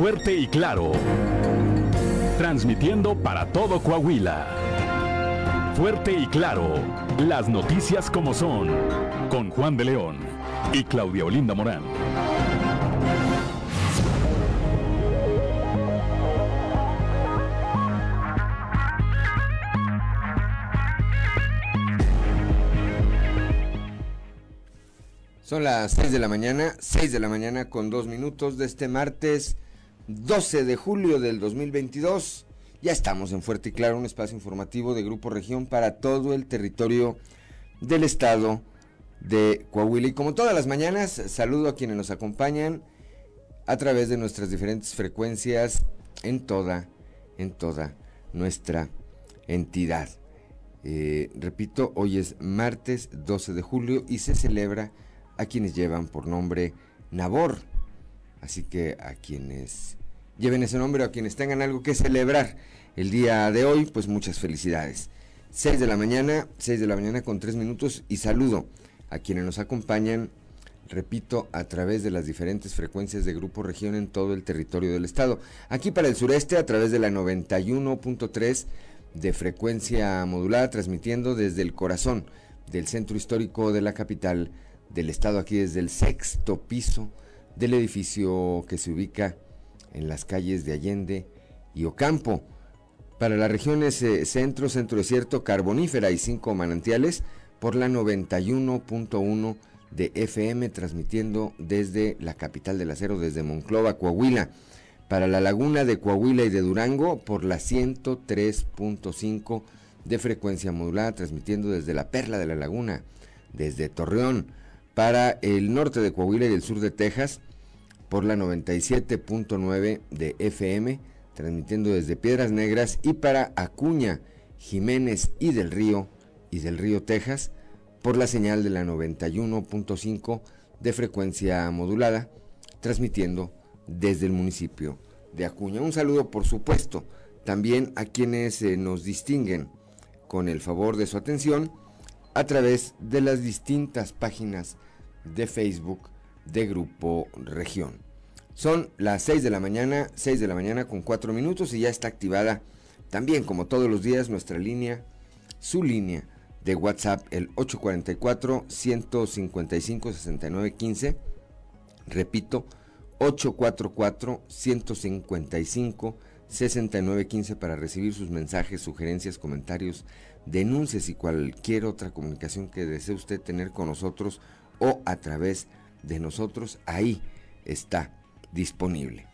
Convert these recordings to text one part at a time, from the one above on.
Fuerte y Claro. Transmitiendo para todo Coahuila. Fuerte y Claro. Las noticias como son. Con Juan de León y Claudia Olinda Morán. Son las 6 de la mañana, 6 de la mañana con 2 minutos de este martes 12 de julio del 2022. Ya estamos en Fuerte y Claro, un espacio informativo de Grupo Región para todo el territorio del estado de Coahuila. Y como todas las mañanas, saludo a quienes nos acompañan a través de nuestras diferentes frecuencias en toda, en toda nuestra entidad. Eh, repito, hoy es martes 12 de julio y se celebra a quienes llevan por nombre Nabor. Así que a quienes lleven ese nombre a quienes tengan algo que celebrar el día de hoy, pues muchas felicidades. 6 de la mañana, 6 de la mañana con 3 minutos y saludo a quienes nos acompañan, repito, a través de las diferentes frecuencias de Grupo Región en todo el territorio del estado. Aquí para el sureste a través de la 91.3 de frecuencia modulada, transmitiendo desde el corazón del centro histórico de la capital del estado aquí desde el sexto piso del edificio que se ubica en las calles de Allende y Ocampo. Para las regiones eh, centro, centro desierto, carbonífera y cinco manantiales por la 91.1 de FM transmitiendo desde la capital del acero, desde Monclova, Coahuila. Para la laguna de Coahuila y de Durango por la 103.5 de frecuencia modulada transmitiendo desde la Perla de la Laguna, desde Torreón para el norte de Coahuila y el sur de Texas por la 97.9 de FM, transmitiendo desde Piedras Negras y para Acuña, Jiménez y del Río y del Río Texas por la señal de la 91.5 de frecuencia modulada, transmitiendo desde el municipio de Acuña. Un saludo, por supuesto, también a quienes eh, nos distinguen con el favor de su atención a través de las distintas páginas de Facebook de Grupo Región. Son las 6 de la mañana, 6 de la mañana con 4 minutos y ya está activada también como todos los días nuestra línea, su línea de WhatsApp, el 844-155-6915. Repito, 844-155-6915 para recibir sus mensajes, sugerencias, comentarios, denuncias y cualquier otra comunicación que desee usted tener con nosotros o a través de nosotros, ahí está disponible.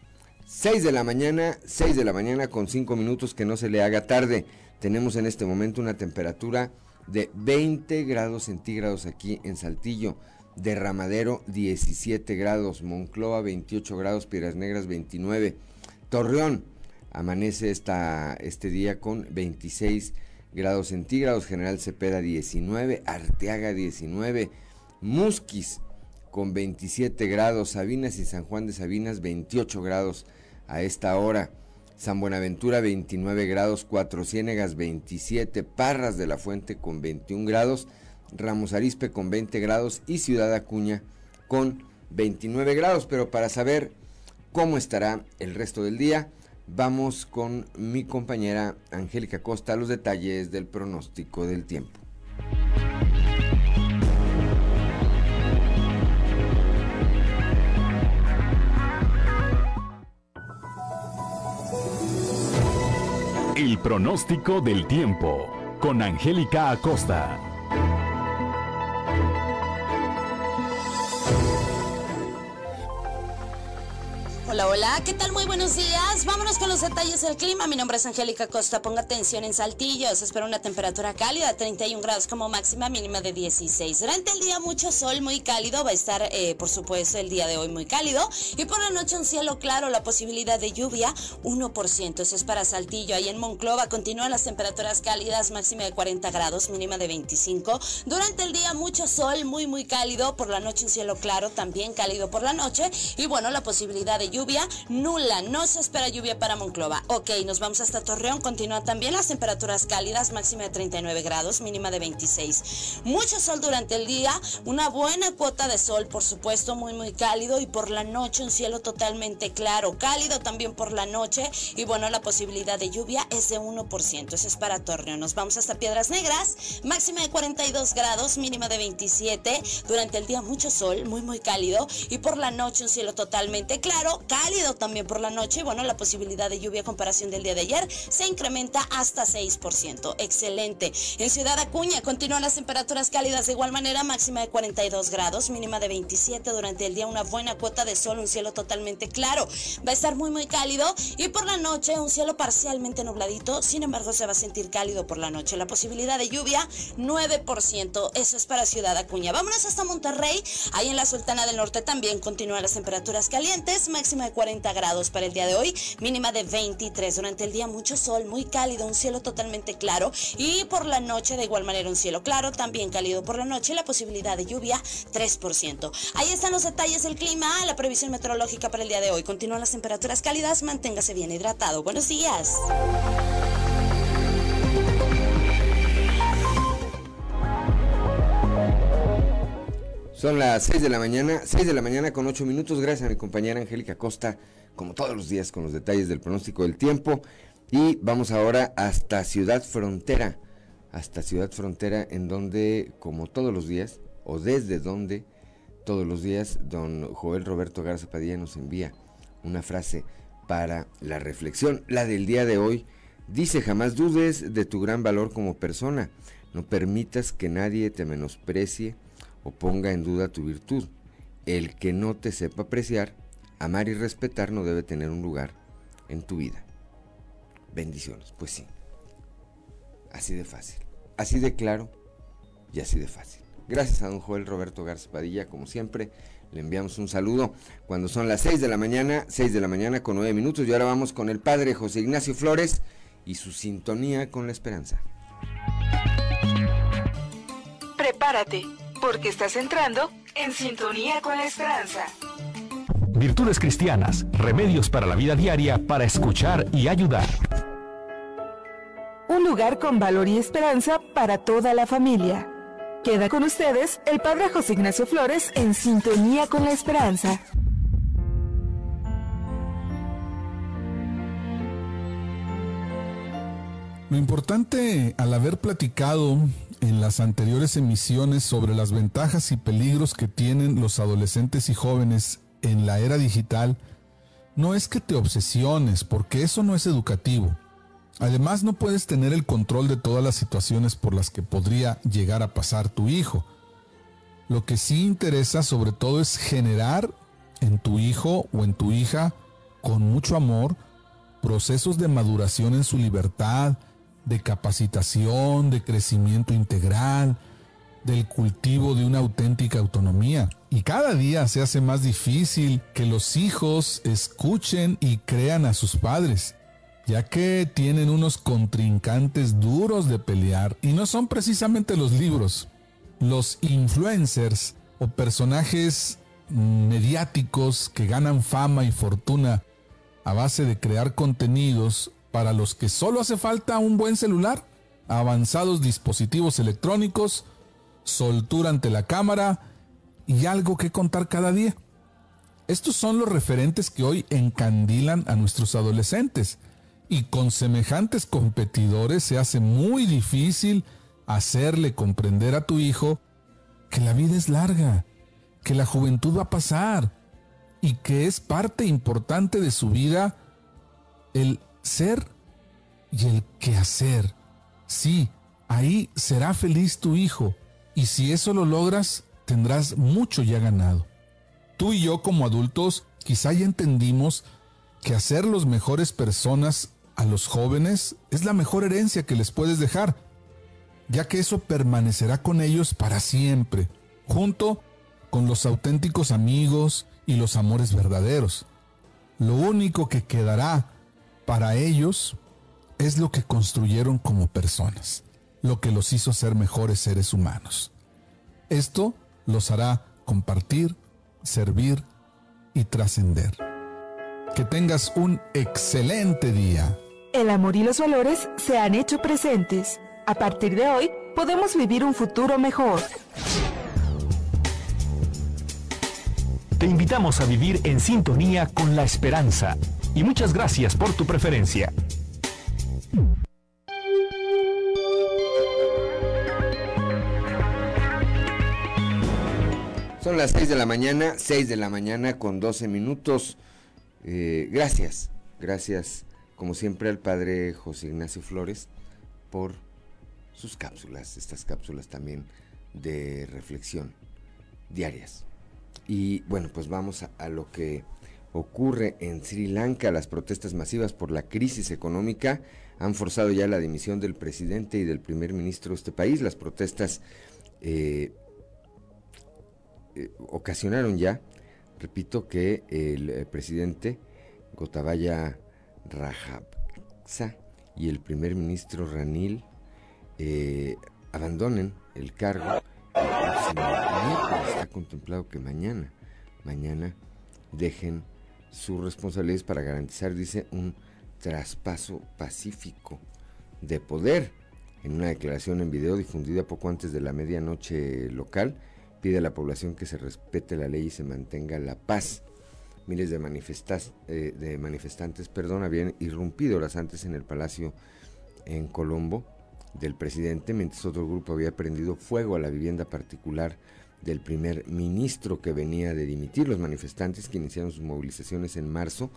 6 de la mañana, 6 de la mañana con 5 minutos que no se le haga tarde. Tenemos en este momento una temperatura de 20 grados centígrados aquí en Saltillo, Derramadero 17 grados, Moncloa 28 grados, Piedras Negras 29, Torreón amanece esta, este día con 26 grados centígrados, General Cepeda 19, Arteaga 19, Musquis con 27 grados, Sabinas y San Juan de Sabinas 28 grados a esta hora, San Buenaventura 29 grados, Cuatro Ciénegas 27, Parras de la Fuente con 21 grados, Ramos Arispe con 20 grados y Ciudad Acuña con 29 grados. Pero para saber cómo estará el resto del día, vamos con mi compañera Angélica Costa a los detalles del pronóstico del tiempo. Pronóstico del tiempo con Angélica Acosta. Hola, hola, ¿qué tal? Muy buenos días. Vámonos con los detalles del clima. Mi nombre es Angélica Costa. Ponga atención en Saltillo. Se espera una temperatura cálida, 31 grados como máxima, mínima de 16. Durante el día mucho sol, muy cálido. Va a estar, eh, por supuesto, el día de hoy muy cálido. Y por la noche un cielo claro, la posibilidad de lluvia, 1%. Eso es para Saltillo. Ahí en Monclova continúan las temperaturas cálidas, máxima de 40 grados, mínima de 25. Durante el día mucho sol, muy, muy cálido. Por la noche un cielo claro, también cálido por la noche. Y bueno, la posibilidad de lluvia lluvia nula, no se espera lluvia para Monclova. Ok, nos vamos hasta Torreón, continúan también las temperaturas cálidas, máxima de 39 grados, mínima de 26. Mucho sol durante el día, una buena cuota de sol, por supuesto, muy muy cálido y por la noche un cielo totalmente claro, cálido también por la noche y bueno, la posibilidad de lluvia es de 1%, eso es para Torreón. Nos vamos hasta Piedras Negras, máxima de 42 grados, mínima de 27. Durante el día mucho sol, muy muy cálido y por la noche un cielo totalmente claro, cálido también por la noche y bueno, la posibilidad de lluvia a comparación del día de ayer se incrementa hasta 6%. Excelente. En Ciudad Acuña continúan las temperaturas cálidas de igual manera, máxima de 42 grados, mínima de 27 durante el día una buena cuota de sol, un cielo totalmente claro. Va a estar muy muy cálido y por la noche un cielo parcialmente nubladito, sin embargo se va a sentir cálido por la noche. La posibilidad de lluvia 9%, eso es para Ciudad Acuña. Vámonos hasta Monterrey, ahí en la Sultana del Norte también continúan las temperaturas calientes, máxima de 40 grados para el día de hoy, mínima de 23. Durante el día mucho sol, muy cálido, un cielo totalmente claro y por la noche de igual manera un cielo claro, también cálido por la noche, la posibilidad de lluvia 3%. Ahí están los detalles del clima, la previsión meteorológica para el día de hoy. Continúan las temperaturas cálidas, manténgase bien hidratado. Buenos días. Son las 6 de la mañana, 6 de la mañana con 8 minutos. Gracias a mi compañera Angélica Costa, como todos los días, con los detalles del pronóstico del tiempo. Y vamos ahora hasta Ciudad Frontera, hasta Ciudad Frontera, en donde, como todos los días, o desde donde todos los días, don Joel Roberto Garza Padilla nos envía una frase para la reflexión. La del día de hoy dice, jamás dudes de tu gran valor como persona. No permitas que nadie te menosprecie o ponga en duda tu virtud. El que no te sepa apreciar, amar y respetar no debe tener un lugar en tu vida. Bendiciones. Pues sí. Así de fácil. Así de claro y así de fácil. Gracias a don Joel Roberto Garza Padilla, como siempre. Le enviamos un saludo cuando son las 6 de la mañana, 6 de la mañana con 9 minutos. Y ahora vamos con el padre José Ignacio Flores y su sintonía con la esperanza. Prepárate, porque estás entrando en sintonía con la esperanza. Virtudes cristianas, remedios para la vida diaria para escuchar y ayudar. Un lugar con valor y esperanza para toda la familia. Queda con ustedes el Padre José Ignacio Flores en sintonía con la esperanza. Lo importante al haber platicado en las anteriores emisiones sobre las ventajas y peligros que tienen los adolescentes y jóvenes en la era digital, no es que te obsesiones, porque eso no es educativo. Además, no puedes tener el control de todas las situaciones por las que podría llegar a pasar tu hijo. Lo que sí interesa sobre todo es generar en tu hijo o en tu hija, con mucho amor, procesos de maduración en su libertad, de capacitación, de crecimiento integral, del cultivo de una auténtica autonomía. Y cada día se hace más difícil que los hijos escuchen y crean a sus padres ya que tienen unos contrincantes duros de pelear y no son precisamente los libros. Los influencers o personajes mediáticos que ganan fama y fortuna a base de crear contenidos para los que solo hace falta un buen celular, avanzados dispositivos electrónicos, soltura ante la cámara y algo que contar cada día. Estos son los referentes que hoy encandilan a nuestros adolescentes y con semejantes competidores se hace muy difícil hacerle comprender a tu hijo que la vida es larga, que la juventud va a pasar y que es parte importante de su vida el ser y el quehacer. Sí, ahí será feliz tu hijo y si eso lo logras tendrás mucho ya ganado. Tú y yo como adultos quizá ya entendimos que hacer los mejores personas a los jóvenes es la mejor herencia que les puedes dejar, ya que eso permanecerá con ellos para siempre, junto con los auténticos amigos y los amores verdaderos. Lo único que quedará para ellos es lo que construyeron como personas, lo que los hizo ser mejores seres humanos. Esto los hará compartir, servir y trascender. Que tengas un excelente día. El amor y los valores se han hecho presentes. A partir de hoy, podemos vivir un futuro mejor. Te invitamos a vivir en sintonía con la esperanza. Y muchas gracias por tu preferencia. Son las 6 de la mañana, 6 de la mañana con 12 minutos. Eh, gracias, gracias como siempre al padre José Ignacio Flores por sus cápsulas, estas cápsulas también de reflexión diarias. Y bueno, pues vamos a, a lo que ocurre en Sri Lanka. Las protestas masivas por la crisis económica han forzado ya la dimisión del presidente y del primer ministro de este país. Las protestas eh, eh, ocasionaron ya, repito, que el, eh, presidente Gotabaya Rajapaksa y el primer ministro Ranil abandonen el cargo. Está contemplado que mañana, mañana dejen sus responsabilidades para garantizar, dice, un traspaso pacífico de poder. En una declaración en video difundida poco antes de la medianoche local, pide a la población que se respete la ley y se mantenga la paz. Miles de, manifestas, eh, de manifestantes perdón, habían irrumpido horas antes en el palacio en Colombo del presidente, mientras otro grupo había prendido fuego a la vivienda particular del primer ministro que venía de dimitir. Los manifestantes que iniciaron sus movilizaciones en marzo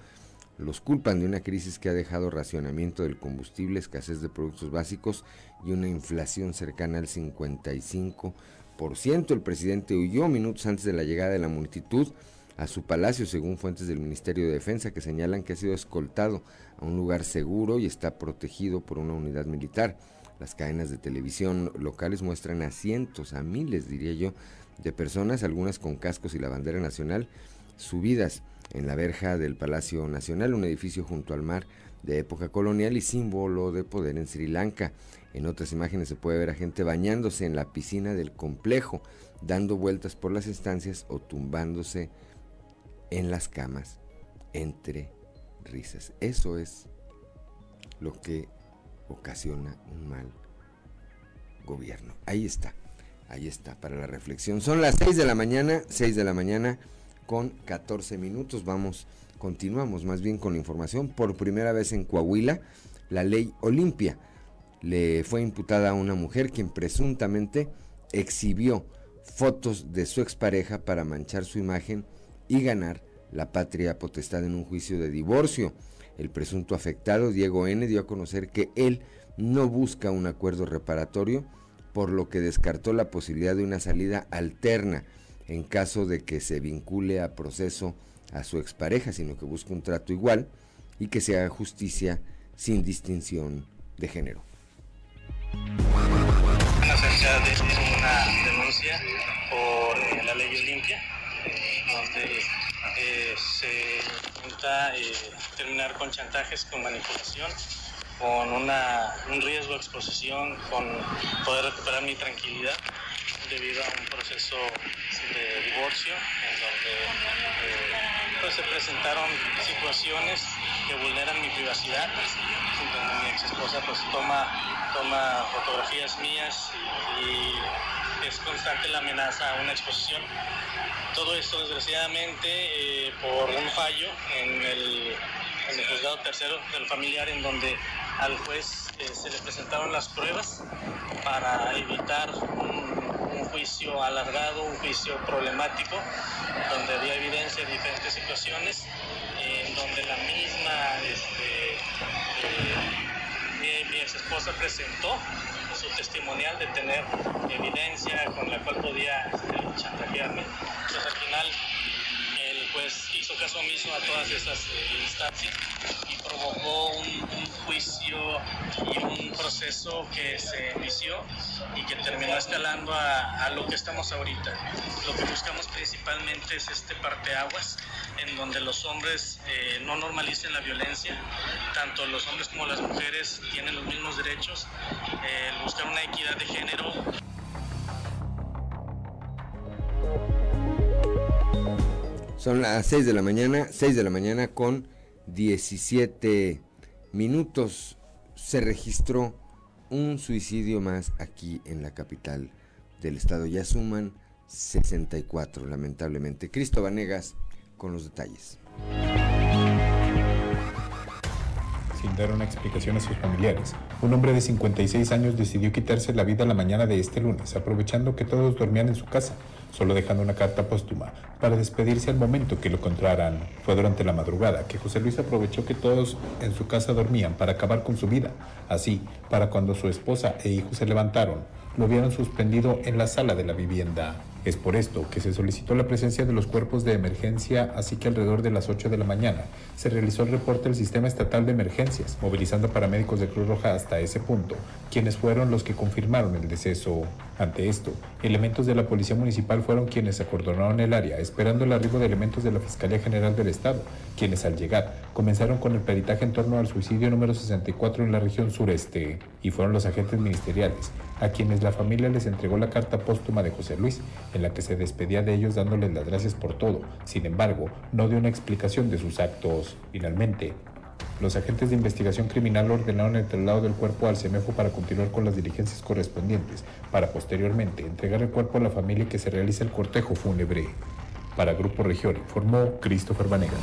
los culpan de una crisis que ha dejado racionamiento del combustible, escasez de productos básicos y una inflación cercana al 55%. El presidente huyó minutos antes de la llegada de la multitud a su palacio, según fuentes del Ministerio de Defensa, que señalan que ha sido escoltado a un lugar seguro y está protegido por una unidad militar. Las cadenas de televisión locales muestran a cientos, a miles, diría yo, de personas, algunas con cascos y la bandera nacional, subidas en la verja del Palacio Nacional, un edificio junto al mar de época colonial y símbolo de poder en Sri Lanka. En otras imágenes se puede ver a gente bañándose en la piscina del complejo, dando vueltas por las estancias o tumbándose en las camas entre risas. Eso es lo que ocasiona un mal gobierno. Ahí está, ahí está para la reflexión. Son las 6 de la mañana, 6 de la mañana con 14 minutos. Vamos, continuamos más bien con la información. Por primera vez en Coahuila, la ley Olimpia le fue imputada a una mujer quien presuntamente exhibió fotos de su expareja para manchar su imagen y ganar la patria potestad en un juicio de divorcio. El presunto afectado, Diego N., dio a conocer que él no busca un acuerdo reparatorio, por lo que descartó la posibilidad de una salida alterna en caso de que se vincule a proceso a su expareja, sino que busque un trato igual y que se haga justicia sin distinción de género. De una denuncia por eh, la ley Olimpia, donde eh, se intenta eh, terminar con chantajes, con manipulación, con una, un riesgo de exposición, con poder recuperar mi tranquilidad debido a un proceso de divorcio en donde eh, pues se presentaron situaciones que vulneran mi privacidad, donde mi ex esposa pues toma, toma fotografías mías y, es constante la amenaza a una exposición. Todo esto desgraciadamente eh, por un fallo en el, en el juzgado tercero del familiar en donde al juez eh, se le presentaron las pruebas para evitar un juicio alargado, un juicio problemático, donde había evidencia de diferentes situaciones, en donde la misma este, eh, mi ex esposa presentó su testimonial de tener evidencia con la cual podía este, chantajearme. Entonces al final el juez caso omiso a todas esas eh, instancias y provocó un, juicio y un proceso que se inició y que terminó escalando a, lo que estamos ahorita. Lo que buscamos principalmente es este parteaguas en donde los hombres eh, no normalicen la violencia, tanto los hombres como las mujeres tienen los mismos derechos, eh, buscar una equidad de género. Son las 6 de la mañana, 6 de la mañana con 17 minutos se registró un suicidio más aquí en la capital del estado. Ya suman 64, lamentablemente. Cristo Vanegas con los detalles. Sin dar una explicación a sus familiares, un hombre de 56 años decidió quitarse la vida la mañana de este lunes, aprovechando que todos dormían en su casa solo dejando una carta póstuma para despedirse al momento que lo encontraran. Fue durante la madrugada que José Luis aprovechó que todos en su casa dormían para acabar con su vida. Así, para cuando su esposa e hijos se levantaron, lo vieron suspendido en la sala de la vivienda. Es por esto que se solicitó la presencia de los cuerpos de emergencia, así que alrededor de las 8 de la mañana se realizó el reporte del Sistema Estatal de Emergencias, movilizando paramédicos de Cruz Roja hasta ese punto, quienes fueron los que confirmaron el deceso. Ante esto, elementos de la Policía Municipal fueron quienes acordonaron el área, esperando el arribo de elementos de la Fiscalía General del Estado, quienes al llegar comenzaron con el peritaje en torno al suicidio número 64 en la región sureste, y fueron los agentes ministeriales a quienes la familia les entregó la carta póstuma de José Luis, en la que se despedía de ellos dándoles las gracias por todo. Sin embargo, no dio una explicación de sus actos. Finalmente, los agentes de investigación criminal ordenaron el traslado del cuerpo al CEMEFO para continuar con las diligencias correspondientes, para posteriormente entregar el cuerpo a la familia y que se realice el cortejo fúnebre. Para Grupo Región informó Christopher Vanegas.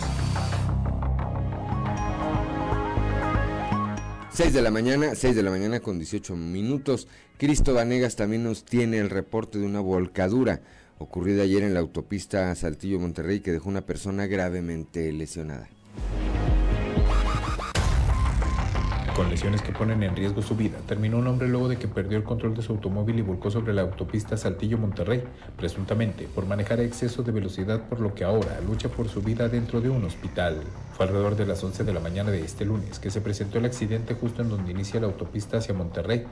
6 de la mañana, 6 de la mañana con 18 minutos. Cristo Vanegas también nos tiene el reporte de una volcadura ocurrida ayer en la autopista Saltillo Monterrey que dejó una persona gravemente lesionada. Con lesiones que ponen en riesgo su vida. Terminó un hombre luego de que perdió el control de su automóvil y volcó sobre la autopista Saltillo-Monterrey, presuntamente por manejar exceso de velocidad, por lo que ahora lucha por su vida dentro de un hospital. Fue alrededor de las 11 de la mañana de este lunes que se presentó el accidente justo en donde inicia la autopista hacia Monterrey,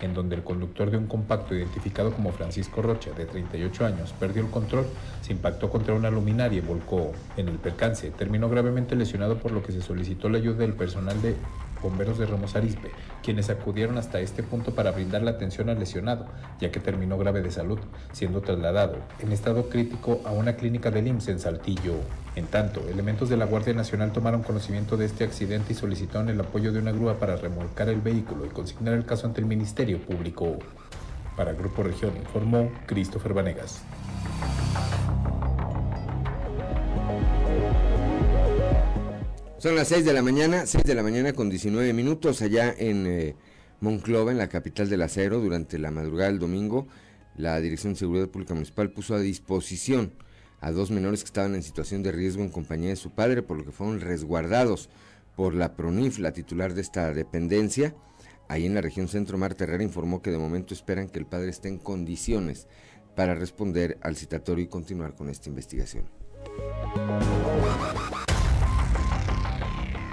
en donde el conductor de un compacto identificado como Francisco Rocha, de 38 años, perdió el control, se impactó contra una luminaria y volcó. En el percance, terminó gravemente lesionado por lo que se solicitó la ayuda del personal de bomberos de Ramos Arizpe, quienes acudieron hasta este punto para brindar la atención al lesionado, ya que terminó grave de salud, siendo trasladado en estado crítico a una clínica del IMSS en Saltillo. En tanto, elementos de la Guardia Nacional tomaron conocimiento de este accidente y solicitaron el apoyo de una grúa para remolcar el vehículo y consignar el caso ante el Ministerio Público. Para Grupo Región informó Christopher Vanegas. Son las 6 de la mañana, 6 de la mañana con 19 minutos allá en eh, Monclova, en la capital del acero, durante la madrugada del domingo, la Dirección de Seguridad Pública Municipal puso a disposición a dos menores que estaban en situación de riesgo en compañía de su padre, por lo que fueron resguardados por la PRONIF, la titular de esta dependencia. Ahí en la región centro, Marta Herrera informó que de momento esperan que el padre esté en condiciones para responder al citatorio y continuar con esta investigación.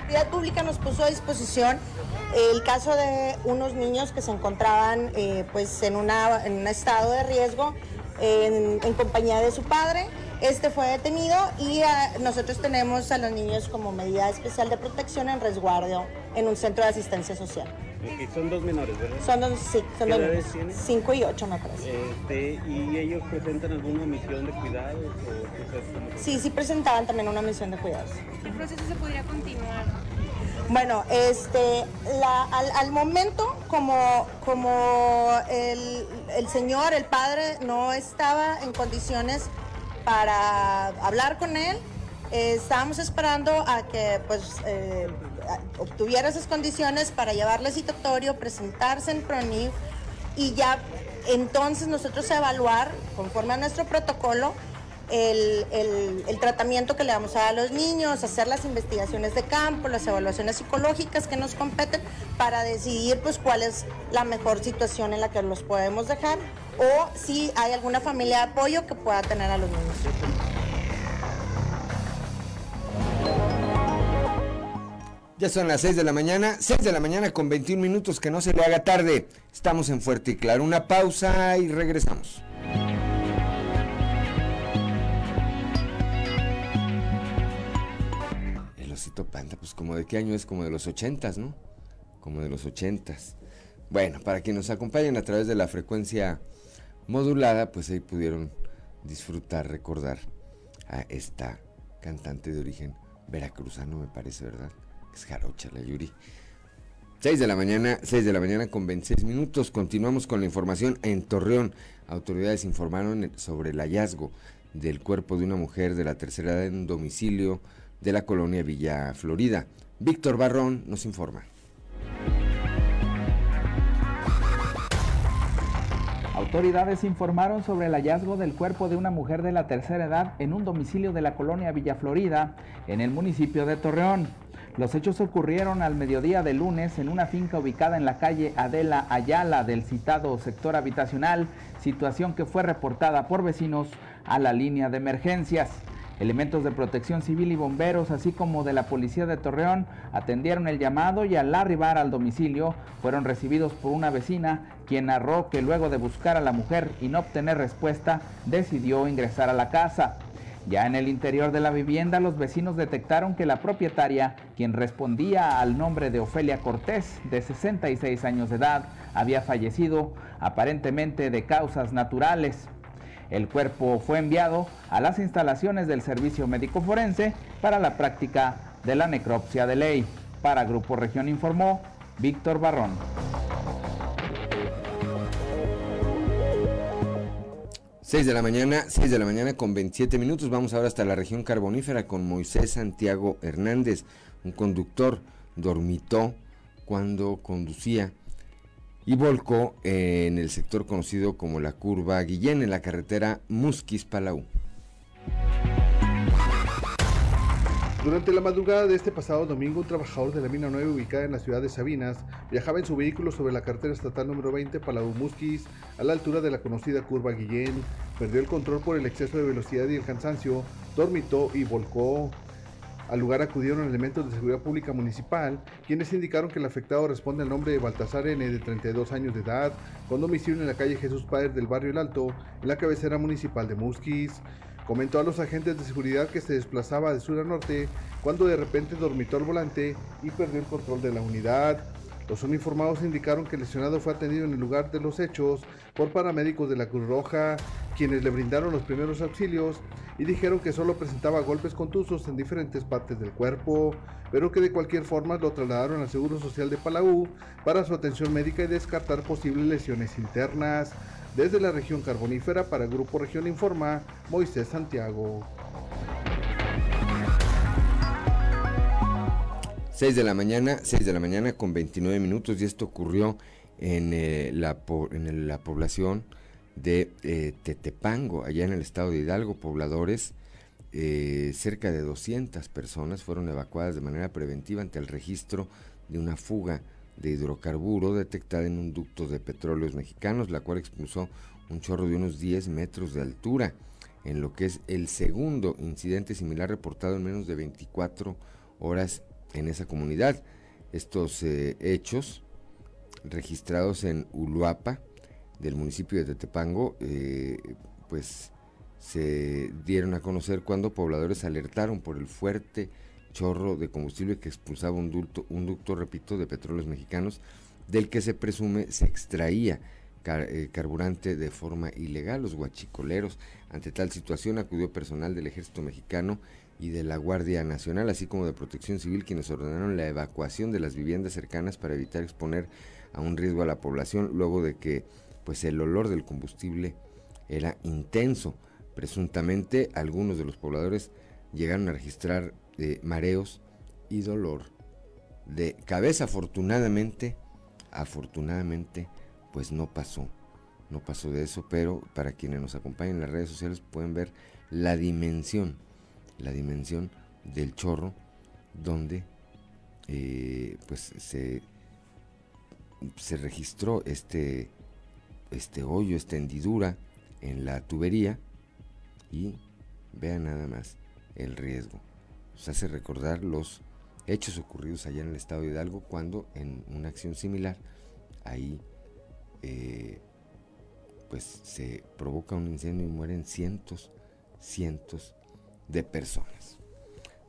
Seguridad Pública nos puso a disposición el caso de unos niños que se encontraban eh, pues en, una, en un estado de riesgo en, compañía de su padre. Este fue detenido y ah, nosotros tenemos a los niños como medida especial de protección en resguardo en un centro de asistencia social. Y son dos menores, ¿verdad? Son dos, sí, son ¿Qué dos edades tienen? Cinco y ocho, me parece. Este, ¿Y ellos presentan alguna omisión de cuidados? O, como- Sí, sí presentaban también una misión de cuidados. ¿Qué proceso se podría continuar? Bueno, este, la- al, al momento, como, como el, el señor, el padre, no estaba en condiciones para hablar con él, eh, estábamos esperando a que pues, eh, obtuviera esas condiciones para llevarle citatorio, presentarse en PRONIF y ya entonces nosotros evaluar, conforme a nuestro protocolo, el, el- el tratamiento que le vamos a dar a los niños, hacer las investigaciones de campo, las evaluaciones psicológicas que nos competen para decidir pues cuál es la mejor situación en la que los podemos dejar o si hay alguna familia de apoyo que pueda tener a los niños. Ya son las 6 de la mañana, 6 de la mañana con 21 minutos, que no se le haga tarde. Estamos en Fuerte y Claro. Una pausa y regresamos. El osito panda, pues como de qué año es, como de los ochentas, ¿no? Como de los ochentas. Bueno, para quienes nos acompañan a través de la frecuencia modulada, pues ahí pudieron disfrutar, recordar a esta cantante de origen veracruzano, me parece, ¿verdad? Es jarocha la Yuri. 6 de la mañana, 6 de la mañana con 26 minutos. Continuamos con la información en Torreón. Autoridades informaron sobre el hallazgo del cuerpo de una mujer de la tercera edad en domicilio de la colonia Villa Florida. Víctor Barrón nos informa. Autoridades informaron sobre el hallazgo del cuerpo de una mujer de la tercera edad en un domicilio de la colonia Villa Florida, en el municipio de Torreón. Los hechos ocurrieron al mediodía de lunes en una finca ubicada en la calle Adela Ayala del citado sector habitacional, situación que fue reportada por vecinos a la línea de emergencias. Elementos de protección civil y bomberos, así como de la policía de Torreón, atendieron el llamado y al arribar al domicilio fueron recibidos por una vecina, quien narró que luego de buscar a la mujer y no obtener respuesta, decidió ingresar a la casa. Ya en el interior de la vivienda, los vecinos detectaron que la propietaria, quien respondía al nombre de Ofelia Cortés, de 66 años de edad, había fallecido aparentemente de causas naturales. El cuerpo fue enviado a las instalaciones del Servicio Médico Forense para la práctica de la necropsia de ley. Para Grupo Región informó Víctor Barrón. 6 de la mañana, 6 de la mañana con 27 minutos. Vamos ahora hasta la región carbonífera con Moisés Santiago Hernández, un conductor dormitó cuando conducía y volcó en el sector conocido como la curva Guillén en la carretera Musquis-Palau. Durante la madrugada de este pasado domingo, un trabajador de la mina 9 ubicada en la ciudad de Sabinas viajaba en su vehículo sobre la carretera estatal número 20 Palau Musquis a la altura de la conocida curva Guillén. Perdió el control por el exceso de velocidad y el cansancio, dormitó y volcó. Al lugar acudieron elementos de seguridad pública municipal, quienes indicaron que el afectado responde al nombre de Baltasar N, de 32 años de edad, con domicilio en la calle Jesús Páez del barrio El Alto, en la cabecera municipal de Musquis. Comentó a los agentes de seguridad que se desplazaba de sur a norte cuando de repente dormitó al volante y perdió el control de la unidad. Los uniformados indicaron que el lesionado fue atendido en el lugar de los hechos por paramédicos de la Cruz Roja, quienes le brindaron los primeros auxilios y dijeron que solo presentaba golpes contusos en diferentes partes del cuerpo, pero que de cualquier forma lo trasladaron al Seguro Social de Palau para su atención médica y descartar posibles lesiones internas. Desde la región carbonífera para Grupo Región Informa, Moisés Santiago. 6 de la mañana, 6 de la mañana con 29 minutos y esto ocurrió en, eh, la, población de eh, Tetepango, allá en el estado de Hidalgo, pobladores, eh, cerca de 200 personas fueron evacuadas de manera preventiva ante el registro de una fuga de hidrocarburo detectada en un ducto de petróleos mexicanos, la cual expulsó un chorro de unos 10 metros de altura, en lo que es el segundo incidente similar reportado en menos de 24 horas en esa comunidad. Estos eh, hechos registrados en Uluapa, del municipio de Tetepango, eh, pues se dieron a conocer cuando pobladores alertaron por el fuerte chorro de combustible que expulsaba un ducto, repito, de petróleos mexicanos, del que se presume se extraía eh, carburante de forma ilegal. Los guachicoleros, ante tal situación, acudió personal del ejército mexicano y de la Guardia Nacional, así como de Protección Civil, quienes ordenaron la evacuación de las viviendas cercanas para evitar exponer a un riesgo a la población, luego de que pues el olor del combustible era intenso. Presuntamente, algunos de los pobladores llegaron a registrar de mareos y dolor de cabeza. Afortunadamente, afortunadamente, pues no pasó, no pasó de eso, pero para quienes nos acompañan en las redes sociales pueden ver la dimensión, la dimensión del chorro donde eh, pues se, se registró este, este hoyo, esta hendidura en la tubería y vean nada más el riesgo. Nos hace recordar los hechos ocurridos allá en el estado de Hidalgo cuando en una acción similar ahí eh, pues se provoca un incendio y mueren cientos, cientos de personas.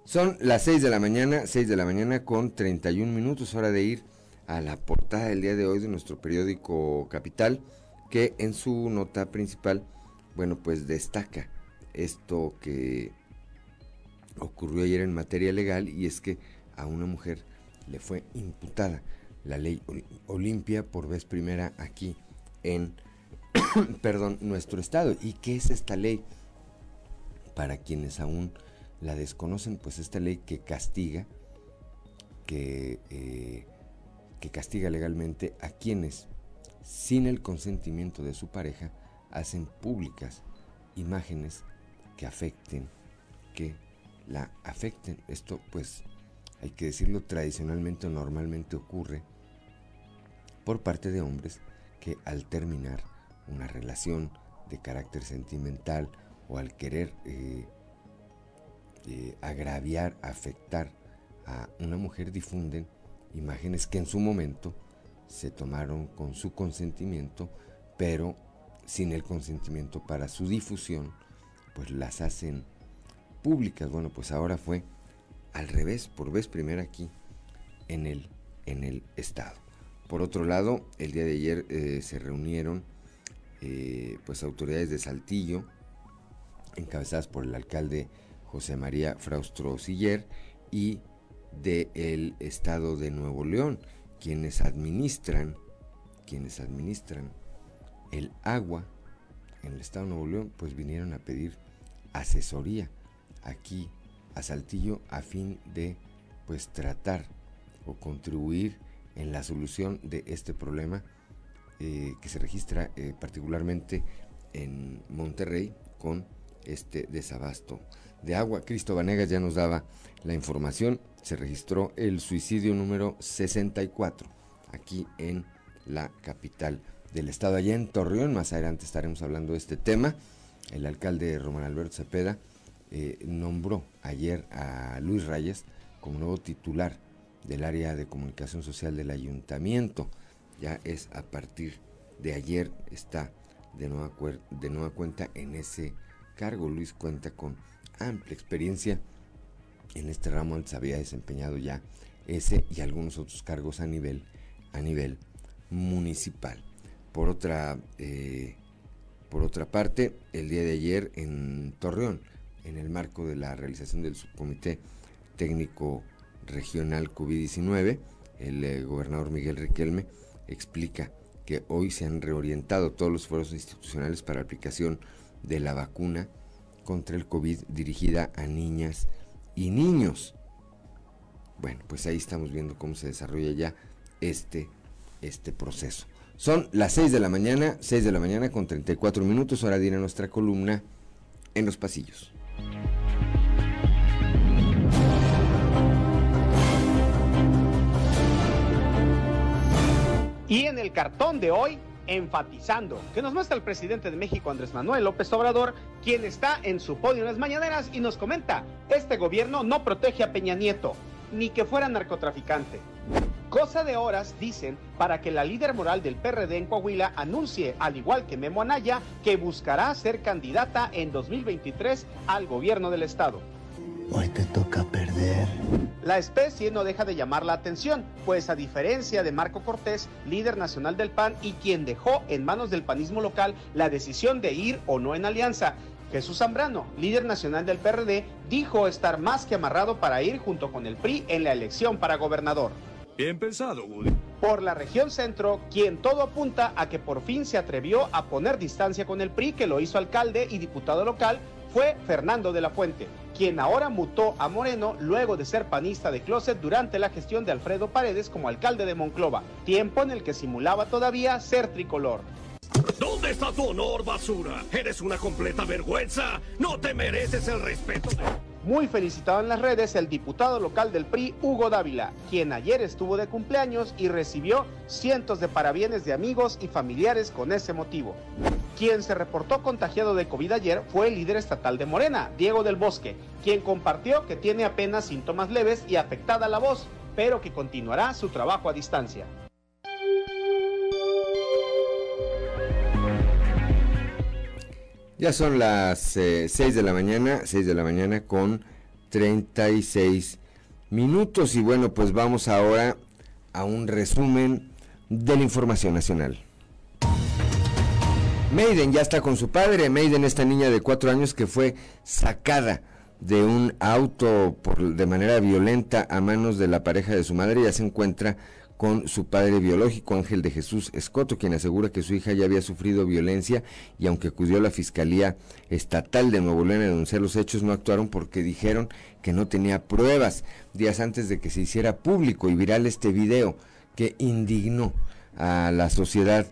Son las 6 de la mañana, 6 de la mañana con 31 minutos, hora de ir a la portada del día de hoy de nuestro periódico Capital, que en su nota principal, bueno, pues destaca esto que ocurrió ayer en materia legal y es que a una mujer le fue imputada la ley Olimpia por vez primera aquí en perdón, nuestro estado. ¿Y qué es esta ley? Para quienes aún la desconocen, pues esta ley que castiga, que, eh, que castiga legalmente a quienes, sin el consentimiento de su pareja, hacen públicas imágenes que afecten, que la afecten. Esto pues hay que decirlo tradicionalmente o normalmente ocurre por parte de hombres que al terminar una relación de carácter sentimental o al querer eh, eh, agraviar, afectar a una mujer difunden imágenes que en su momento se tomaron con su consentimiento, pero sin el consentimiento para su difusión, pues las hacen públicas. Bueno, pues ahora fue al revés, por vez primera aquí en el, en el estado. Por otro lado, el día de ayer eh, se reunieron pues autoridades de Saltillo, encabezadas por el alcalde José María Fraustro Siller y del estado de Nuevo León, quienes administran, quienes administran el agua en el estado de Nuevo León, pues vinieron a pedir asesoría aquí a Saltillo a fin de pues tratar o contribuir en la solución de este problema eh, que se registra eh, particularmente en Monterrey con este desabasto de agua. Cristo Vanegas ya nos daba la información. Se registró el suicidio número 64 aquí en la capital del estado, allá en Torreón. Más adelante estaremos hablando de este tema. El alcalde Román Alberto Cepeda eh, nombró ayer a Luis Reyes como nuevo titular del área de comunicación social del ayuntamiento ya es a partir de ayer, está de nueva, de nueva cuenta en ese cargo. Luis cuenta con amplia experiencia en este ramo, antes había desempeñado ya ese y algunos otros cargos a nivel, a nivel municipal. Por otra, eh, por otra parte, el día de ayer en Torreón, en el marco de la realización del subcomité técnico regional COVID-19, el eh, gobernador Miguel Riquelme explica que hoy se han reorientado todos los esfuerzos institucionales para aplicación de la vacuna contra el COVID dirigida a niñas y niños. Bueno, pues ahí estamos viendo cómo se desarrolla ya este, este proceso. Son las 6 de la mañana, 6 de la mañana con 34 minutos, hora de nuestra columna en los pasillos. Y en el cartón de hoy, enfatizando, que nos muestra el presidente de México, Andrés Manuel López Obrador, quien está en su podio en las mañaneras y nos comenta, este gobierno no protege a Peña Nieto, ni que fuera narcotraficante. Cosa de horas, dicen, para que la líder moral del PRD en Coahuila anuncie, al igual que Memo Anaya, que buscará ser candidata en 2023 al gobierno del estado. Hoy te toca perder. La especie no deja de llamar la atención, pues a diferencia de Marco Cortés, líder nacional del PAN y quien dejó en manos del panismo local la decisión de ir o no en alianza, Jesús Zambrano, líder nacional del PRD, dijo estar más que amarrado para ir junto con el PRI en la elección para gobernador. Bien pensado, Woody. Por la región centro, quien todo apunta a que por fin se atrevió a poner distancia con el PRI, que lo hizo alcalde y diputado local, fue Fernando de la Fuente, quien ahora mutó a Moreno luego de ser panista de closet durante la gestión de Alfredo Paredes como alcalde de Monclova, tiempo en el que simulaba todavía ser tricolor. ¿Dónde está tu honor, basura? Eres una completa vergüenza. No te mereces el respeto. Muy felicitado en las redes el diputado local del PRI, Hugo Dávila, quien ayer estuvo de cumpleaños y recibió cientos de parabienes de amigos y familiares con ese motivo. Quien se reportó contagiado de COVID ayer fue el líder estatal de Morena, Diego del Bosque, quien compartió que tiene apenas síntomas leves y afectada la voz, pero que continuará su trabajo a distancia. Ya son las 6 eh, de la mañana, 6 de la mañana con 36 minutos y bueno, pues vamos ahora a un resumen de la información nacional. Maiden ya está con su padre, Maiden esta niña de 4 años que fue sacada de un auto por, de manera violenta a manos de la pareja de su madre, ya se encuentra con su padre biológico, Ángel de Jesús Escoto, quien asegura que su hija ya había sufrido violencia y aunque acudió a la Fiscalía Estatal de Nuevo León a denunciar los hechos, no actuaron porque dijeron que no tenía pruebas. Días antes de que se hiciera público y viral este video que indignó a la sociedad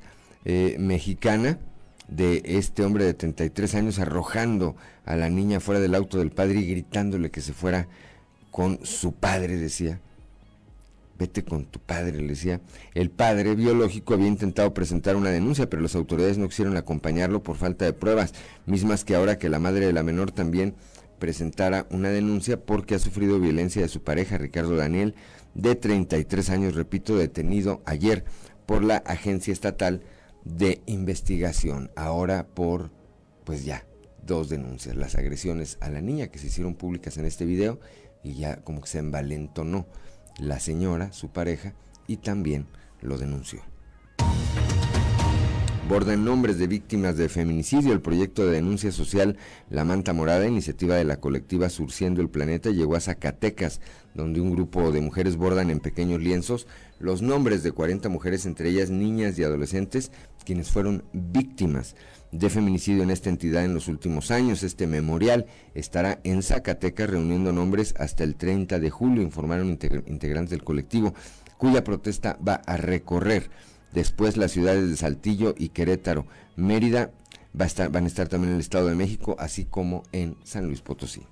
eh, mexicana de este hombre de 33 años arrojando a la niña fuera del auto del padre y gritándole que se fuera con su padre, decía vete con tu padre, le decía. El padre biológico había intentado presentar una denuncia, pero las autoridades no quisieron acompañarlo por falta de pruebas, mismas que ahora que la madre de la menor también presentara una denuncia porque ha sufrido violencia de su pareja, Ricardo Daniel, de 33 años, repito, detenido ayer por la Agencia Estatal de Investigación, ahora por, pues ya, dos denuncias, las agresiones a la niña que se hicieron públicas en este video y ya como que se envalentonó la señora, su pareja, y también lo denunció. Borda nombres de víctimas de feminicidio. El proyecto de denuncia social La Manta Morada, iniciativa de la colectiva Surciendo el Planeta, llegó a Zacatecas, donde un grupo de mujeres bordan en pequeños lienzos los nombres de 40 mujeres, entre ellas niñas y adolescentes, quienes fueron víctimas de feminicidio en esta entidad en los últimos años. Este memorial estará en Zacatecas reuniendo nombres hasta el 30 de julio, informaron integrantes del colectivo, cuya protesta va a recorrer después las ciudades de Saltillo y Querétaro. Mérida va a estar, van a estar también en el Estado de México, así como en San Luis Potosí.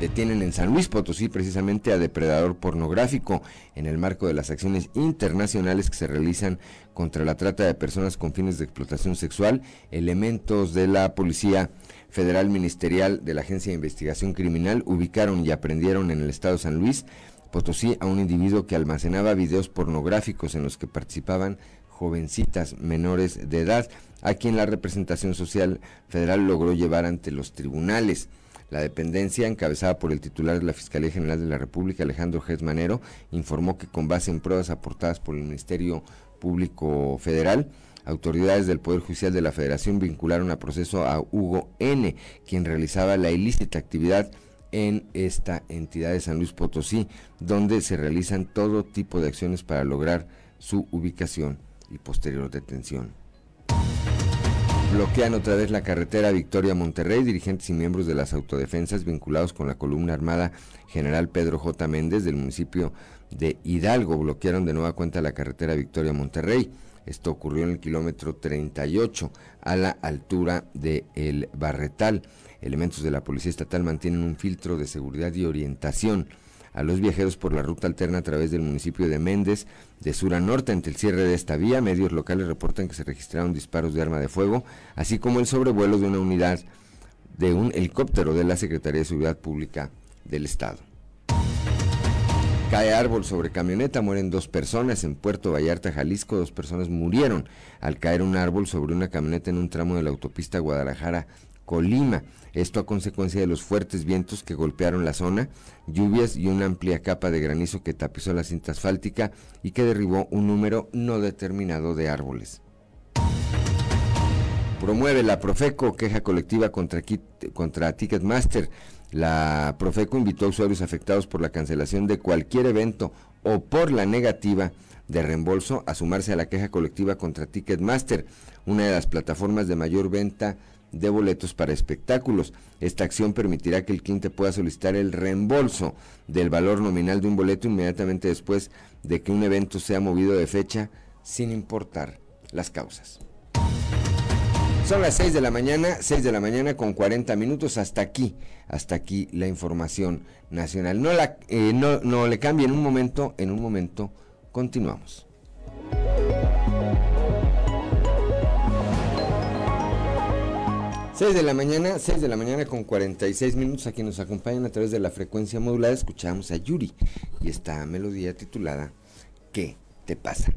Detienen en San Luis Potosí precisamente a depredador pornográfico en el marco de las acciones internacionales que se realizan contra la trata de personas con fines de explotación sexual. Elementos de la Policía Federal Ministerial de la Agencia de Investigación Criminal ubicaron y aprendieron en el estado de San Luis Potosí a un individuo que almacenaba videos pornográficos en los que participaban jovencitas menores de edad, a quien la representación social federal logró llevar ante los tribunales. La dependencia, encabezada por el titular de la Fiscalía General de la República, Alejandro Gesmanero, informó que con base en pruebas aportadas por el Ministerio Público Federal, autoridades del Poder Judicial de la Federación vincularon a proceso a Hugo N., quien realizaba la ilícita actividad en esta entidad de San Luis Potosí, donde se realizan todo tipo de acciones para lograr su ubicación y posterior detención. Bloquean otra vez la carretera Victoria Monterrey. Dirigentes y miembros de las autodefensas vinculados con la columna armada General Pedro J. Méndez del municipio de Hidalgo bloquearon de nueva cuenta la carretera Victoria Monterrey. Esto ocurrió en el kilómetro 38 a la altura de El Barretal. Elementos de la Policía Estatal mantienen un filtro de seguridad y orientación a los viajeros por la ruta alterna a través del municipio de Méndez, de sur a norte. Ante el cierre de esta vía, medios locales reportan que se registraron disparos de arma de fuego, así como el sobrevuelo de una unidad de un helicóptero de la Secretaría de Seguridad Pública del Estado. Cae árbol sobre camioneta, mueren dos personas en Puerto Vallarta, Jalisco. Dos personas murieron al caer un árbol sobre una camioneta en un tramo de la autopista Guadalajara-Colima. Esto a consecuencia de los fuertes vientos que golpearon la zona, lluvias y una amplia capa de granizo que tapizó la cinta asfáltica y que derribó un número no determinado de árboles. Promueve la Profeco queja colectiva contra, contra Ticketmaster. La Profeco invitó a usuarios afectados por la cancelación de cualquier evento o por la negativa de reembolso a sumarse a la queja colectiva contra Ticketmaster, una de las plataformas de mayor venta de boletos para espectáculos. Esta acción permitirá que el cliente pueda solicitar el reembolso del valor nominal de un boleto inmediatamente después de que un evento sea movido de fecha sin importar las causas. Son las 6 de la mañana, 6 de la mañana con 40 minutos hasta aquí, hasta aquí la información nacional. No, la, eh, no, no le cambie en un momento, en un momento continuamos. 6 de la mañana, 6 de la mañana con 46 minutos. Aquí nos acompañan a través de la frecuencia modulada. Escuchamos a Yuri y esta melodía titulada ¿Qué te pasa?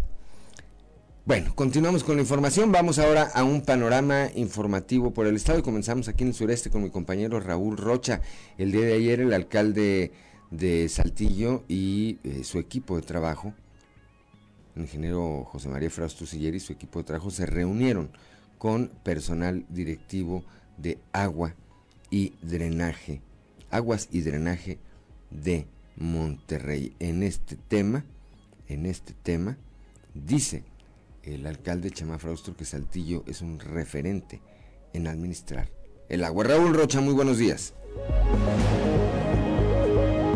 Bueno, continuamos con la información. Vamos ahora a un panorama informativo por el estado y comenzamos aquí en el sureste con mi compañero Raúl Rocha. El día de ayer el alcalde de Saltillo y eh, su equipo de trabajo, el ingeniero José María Frausto Siller y su equipo de trabajo se reunieron con personal directivo de agua y Drenaje, Aguas y Drenaje de Monterrey. En este tema, en este tema, dice el alcalde Chema Fraustro que Saltillo es un referente en administrar el agua. Raúl Rocha, muy buenos días.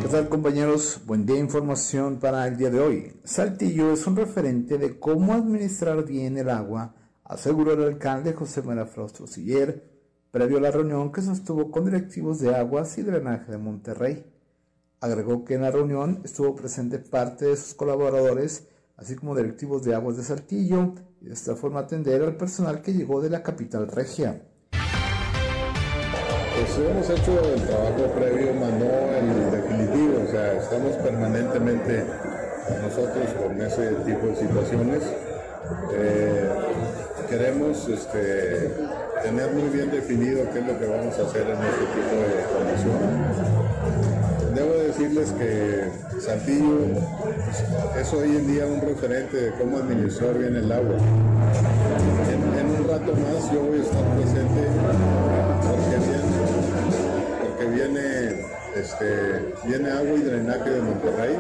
¿Qué tal compañeros? Buen día, información para el día de hoy. Saltillo es un referente de cómo administrar bien el agua, aseguró el alcalde José María Fraustro Siller, previo a la reunión que sostuvo con directivos de aguas y drenaje de Monterrey. Agregó que en la reunión estuvo presente parte de sus colaboradores, así como directivos de aguas de Saltillo, y de esta forma atender al personal que llegó de la capital regia. Pues hemos hecho el trabajo previo, el definitivo, o sea, estamos permanentemente nosotros con ese tipo de situaciones. Eh, queremos este, tener muy bien definido qué es lo que vamos a hacer en este tipo de condiciones. Debo decirles que Santillo es hoy en día un referente de cómo administrar bien el agua. En, un rato más yo voy a estar presente porque viene, porque viene, este, viene agua y drenaje de Monterrey,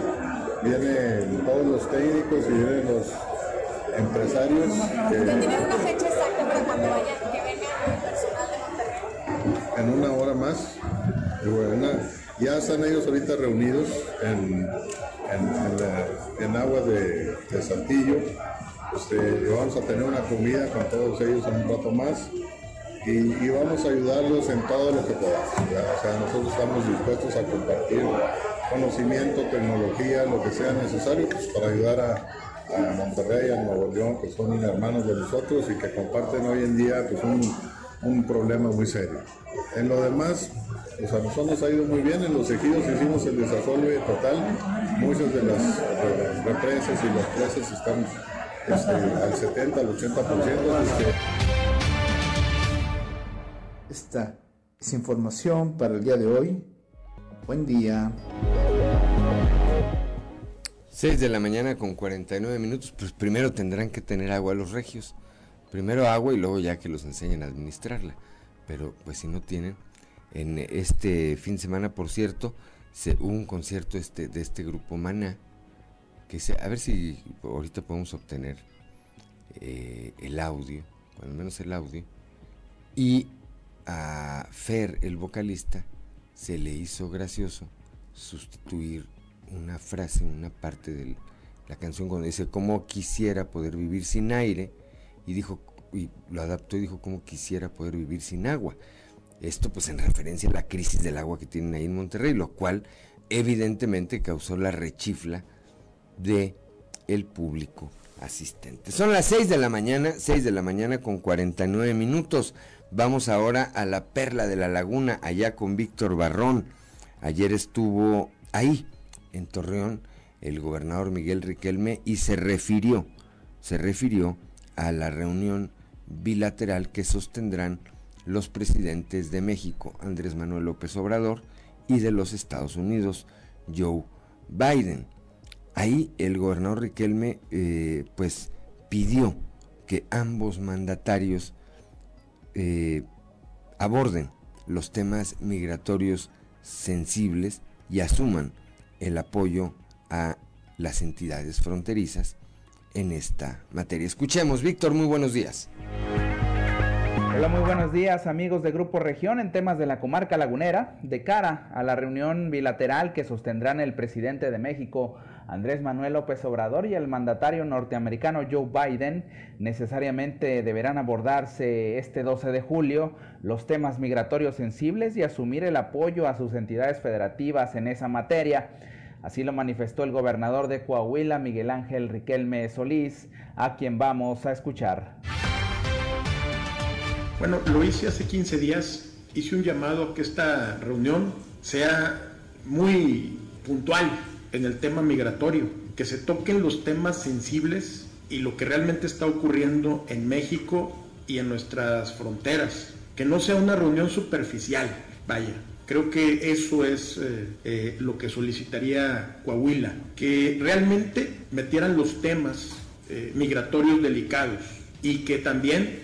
vienen todos los técnicos y vienen los empresarios. que- ¿Tienen una fecha exacta para cuando vayan, que venga el personal de Monterrey? en una hora más. Bueno, ya están ellos ahorita reunidos en, en, en la- en agua de, de Saltillo. Este, vamos a tener una comida con todos ellos en un rato más. Y, y vamos a ayudarlos en todo lo que podamos. ¿verdad? O sea, nosotros estamos dispuestos a compartir conocimiento, tecnología, lo que sea necesario pues, para ayudar a, a Monterrey, a Nuevo León, que son hermanos de nosotros y que comparten hoy en día pues, un, un problema muy serio. En lo demás, pues a nosotros nos ha ido muy bien, en los ejidos hicimos el desasolve total, muchas de las, represas y las presas están este, al 70, al 80%. este, Esta es información para el día de hoy. Buen día. 6 de la mañana con 49 minutos, pues primero tendrán que tener agua los regios. Primero agua y luego ya que los enseñen a administrarla. Pero pues si no tienen, en este fin de semana, por cierto, se, hubo un concierto este, de este grupo Maná, que se, a ver si ahorita podemos obtener eh, el audio, o al menos el audio, y a Fer, el vocalista, se le hizo gracioso sustituir una frase, una parte de la canción cuando dice cómo quisiera poder vivir sin aire y dijo y lo adaptó y dijo cómo quisiera poder vivir sin agua. Esto pues en referencia a la crisis del agua que tienen ahí en Monterrey, lo cual evidentemente causó la rechifla de el público asistente. Son las 6 de la mañana, 6 de la mañana con 49 minutos. Vamos ahora a la Perla de la Laguna, allá con Víctor Barrón. Ayer estuvo ahí, en Torreón, el gobernador Miguel Riquelme y se refirió, se refirió a la reunión bilateral que sostendrán los presidentes de México, Andrés Manuel López Obrador, y de los Estados Unidos, Joe Biden. Ahí el gobernador Riquelme eh, pues pidió que ambos mandatarios eh, aborden los temas migratorios sensibles y asuman el apoyo a las entidades fronterizas en esta materia. Escuchemos, Víctor, muy buenos días. Hola, muy buenos días amigos de Grupo Región en temas de la comarca lagunera. De cara a la reunión bilateral que sostendrán el presidente de México, Andrés Manuel López Obrador, y el mandatario norteamericano Joe Biden, necesariamente deberán abordarse este 12 de julio los temas migratorios sensibles y asumir el apoyo a sus entidades federativas en esa materia. Así lo manifestó el gobernador de Coahuila, Miguel Ángel Riquelme Solís, a quien vamos a escuchar. Bueno, lo hice hace 15 días, hice un llamado a que esta reunión sea muy puntual en el tema migratorio, que se toquen los temas sensibles y lo que realmente está ocurriendo en México y en nuestras fronteras, que no sea una reunión superficial, vaya. Creo que eso es eh, eh, lo que solicitaría Coahuila, que realmente metieran los temas eh, migratorios delicados y que también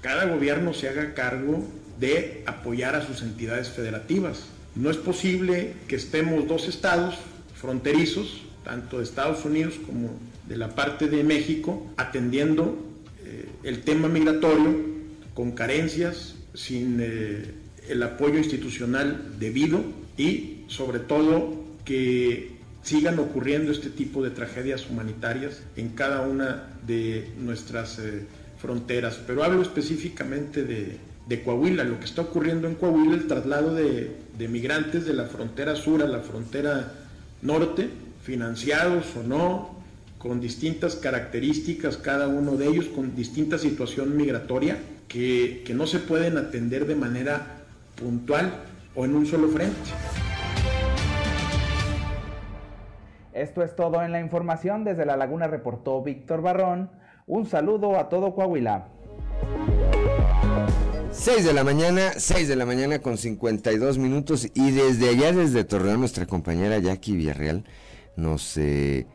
cada gobierno se haga cargo de apoyar a sus entidades federativas. No es posible que estemos dos estados fronterizos, tanto de Estados Unidos como de la parte de México, atendiendo eh, el tema migratorio con carencias, sin eh, el apoyo institucional debido y sobre todo que sigan ocurriendo este tipo de tragedias humanitarias en cada una de nuestras eh, fronteras. Pero hablo específicamente de, Coahuila, lo que está ocurriendo en Coahuila, el traslado de, de migrantes de la frontera sur a la frontera norte, financiados o no, con distintas características, cada uno de ellos con distinta situación migratoria, que, que no se pueden atender de manera puntual o en un solo frente. Esto es todo en la información. Desde La Laguna reportó Víctor Barrón. Un saludo a todo Coahuila. 6 de la mañana, 6 de la mañana con 52 minutos y desde allá, desde Torreón, nuestra compañera Jackie Villarreal nos eh,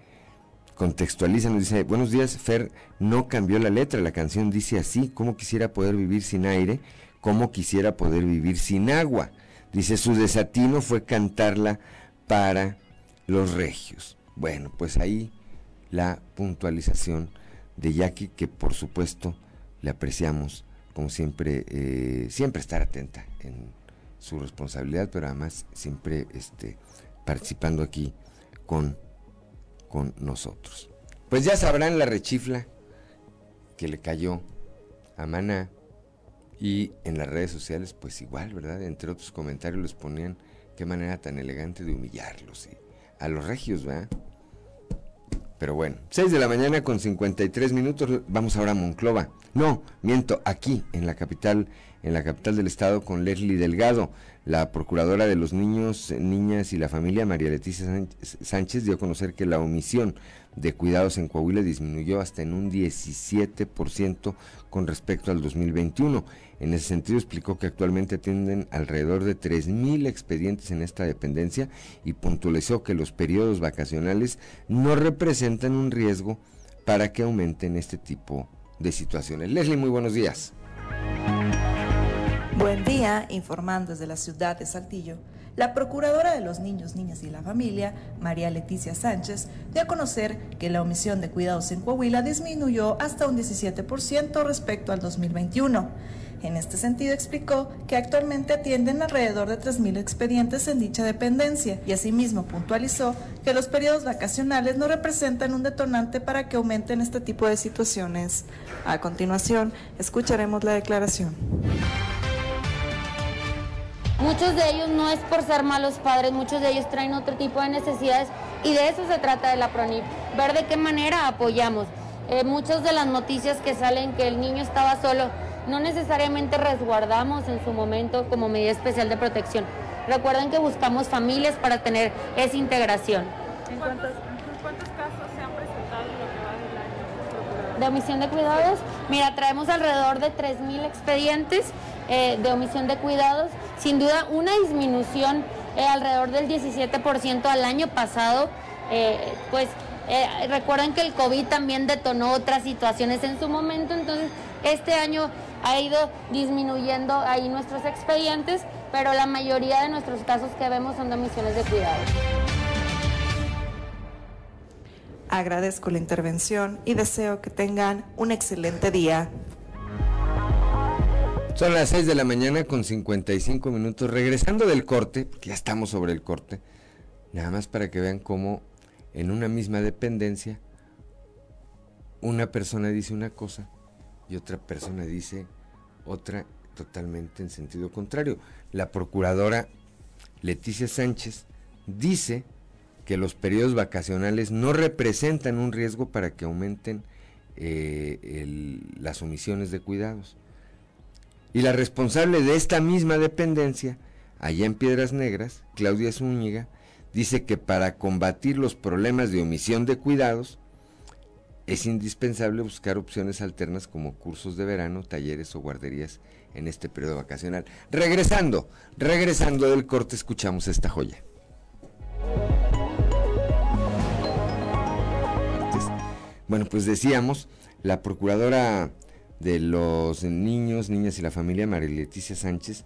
contextualiza, nos dice, buenos días, Fer, no cambió la letra, la canción dice así, ¿cómo quisiera poder vivir sin aire? ¿Cómo quisiera poder vivir sin agua? Dice, su desatino fue cantarla para los regios. Bueno, pues ahí la puntualización de Jackie, que por supuesto le apreciamos, como siempre, eh, siempre estar atenta en su responsabilidad, pero además siempre este, participando aquí con, con nosotros. Pues ya sabrán la rechifla que le cayó a Maná y en las redes sociales pues igual, ¿verdad? Entre otros comentarios les ponían qué manera tan elegante de humillarlos y a los regios, ¿verdad? Pero bueno, 6 de la mañana con 53 minutos, vamos ahora a Monclova. No, miento, aquí, en la capital, en la capital del estado, con Leslie Delgado. La procuradora de los niños, niñas y la familia, María Leticia Sánchez, dio a conocer que la omisión de cuidados en Coahuila disminuyó hasta en un 17% con respecto al 2021. En ese sentido explicó que actualmente atienden alrededor de 3.000 expedientes en esta dependencia y puntualizó que los periodos vacacionales no representan un riesgo para que aumenten este tipo de situaciones. Leslie, muy buenos días. Buen día, informando desde la ciudad de Saltillo. La Procuradora de los Niños, Niñas y la Familia, María Leticia Sánchez, dio a conocer que la omisión de cuidados en Coahuila disminuyó hasta un 17% respecto al 2021. En este sentido explicó que actualmente atienden alrededor de 3.000 expedientes en dicha dependencia y asimismo puntualizó que los periodos vacacionales no representan un detonante para que aumenten este tipo de situaciones. A continuación, escucharemos la declaración. Muchos de ellos no es por ser malos padres, muchos de ellos traen otro tipo de necesidades y de eso se trata de la PRONIP, ver de qué manera apoyamos. Eh, muchas de las noticias que salen que el niño estaba solo, no necesariamente resguardamos en su momento como medida especial de protección. Recuerden que buscamos familias para tener esa integración. ¿En cuántos, casos se han presentado lo que va del año? ¿De omisión de cuidados? Mira, traemos alrededor de 3.000 expedientes eh, de omisión de cuidados. Sin duda, una disminución eh, alrededor del 17% al año pasado, eh, pues recuerden que el COVID también detonó otras situaciones en su momento, entonces este año ha ido disminuyendo ahí nuestros expedientes, pero la mayoría de nuestros casos que vemos son de omisiones de cuidado. Agradezco la intervención y deseo que tengan un excelente día. Son las 6 de la mañana con 55 minutos. Regresando del corte, ya estamos sobre el corte, nada más para que vean cómo en una misma dependencia una persona dice una cosa y otra persona dice otra totalmente en sentido contrario. La procuradora Leticia Sánchez dice que los periodos vacacionales no representan un riesgo para que aumenten eh, las omisiones de cuidados. Y la responsable de esta misma dependencia, allá en Piedras Negras, Claudia Zúñiga, dice que para combatir los problemas de omisión de cuidados, es indispensable buscar opciones alternas como cursos de verano, talleres o guarderías en este periodo vacacional. Regresando, regresando del corte, escuchamos esta joya. Bueno, pues decíamos, la procuradora de los niños, niñas y la familia, María Leticia Sánchez,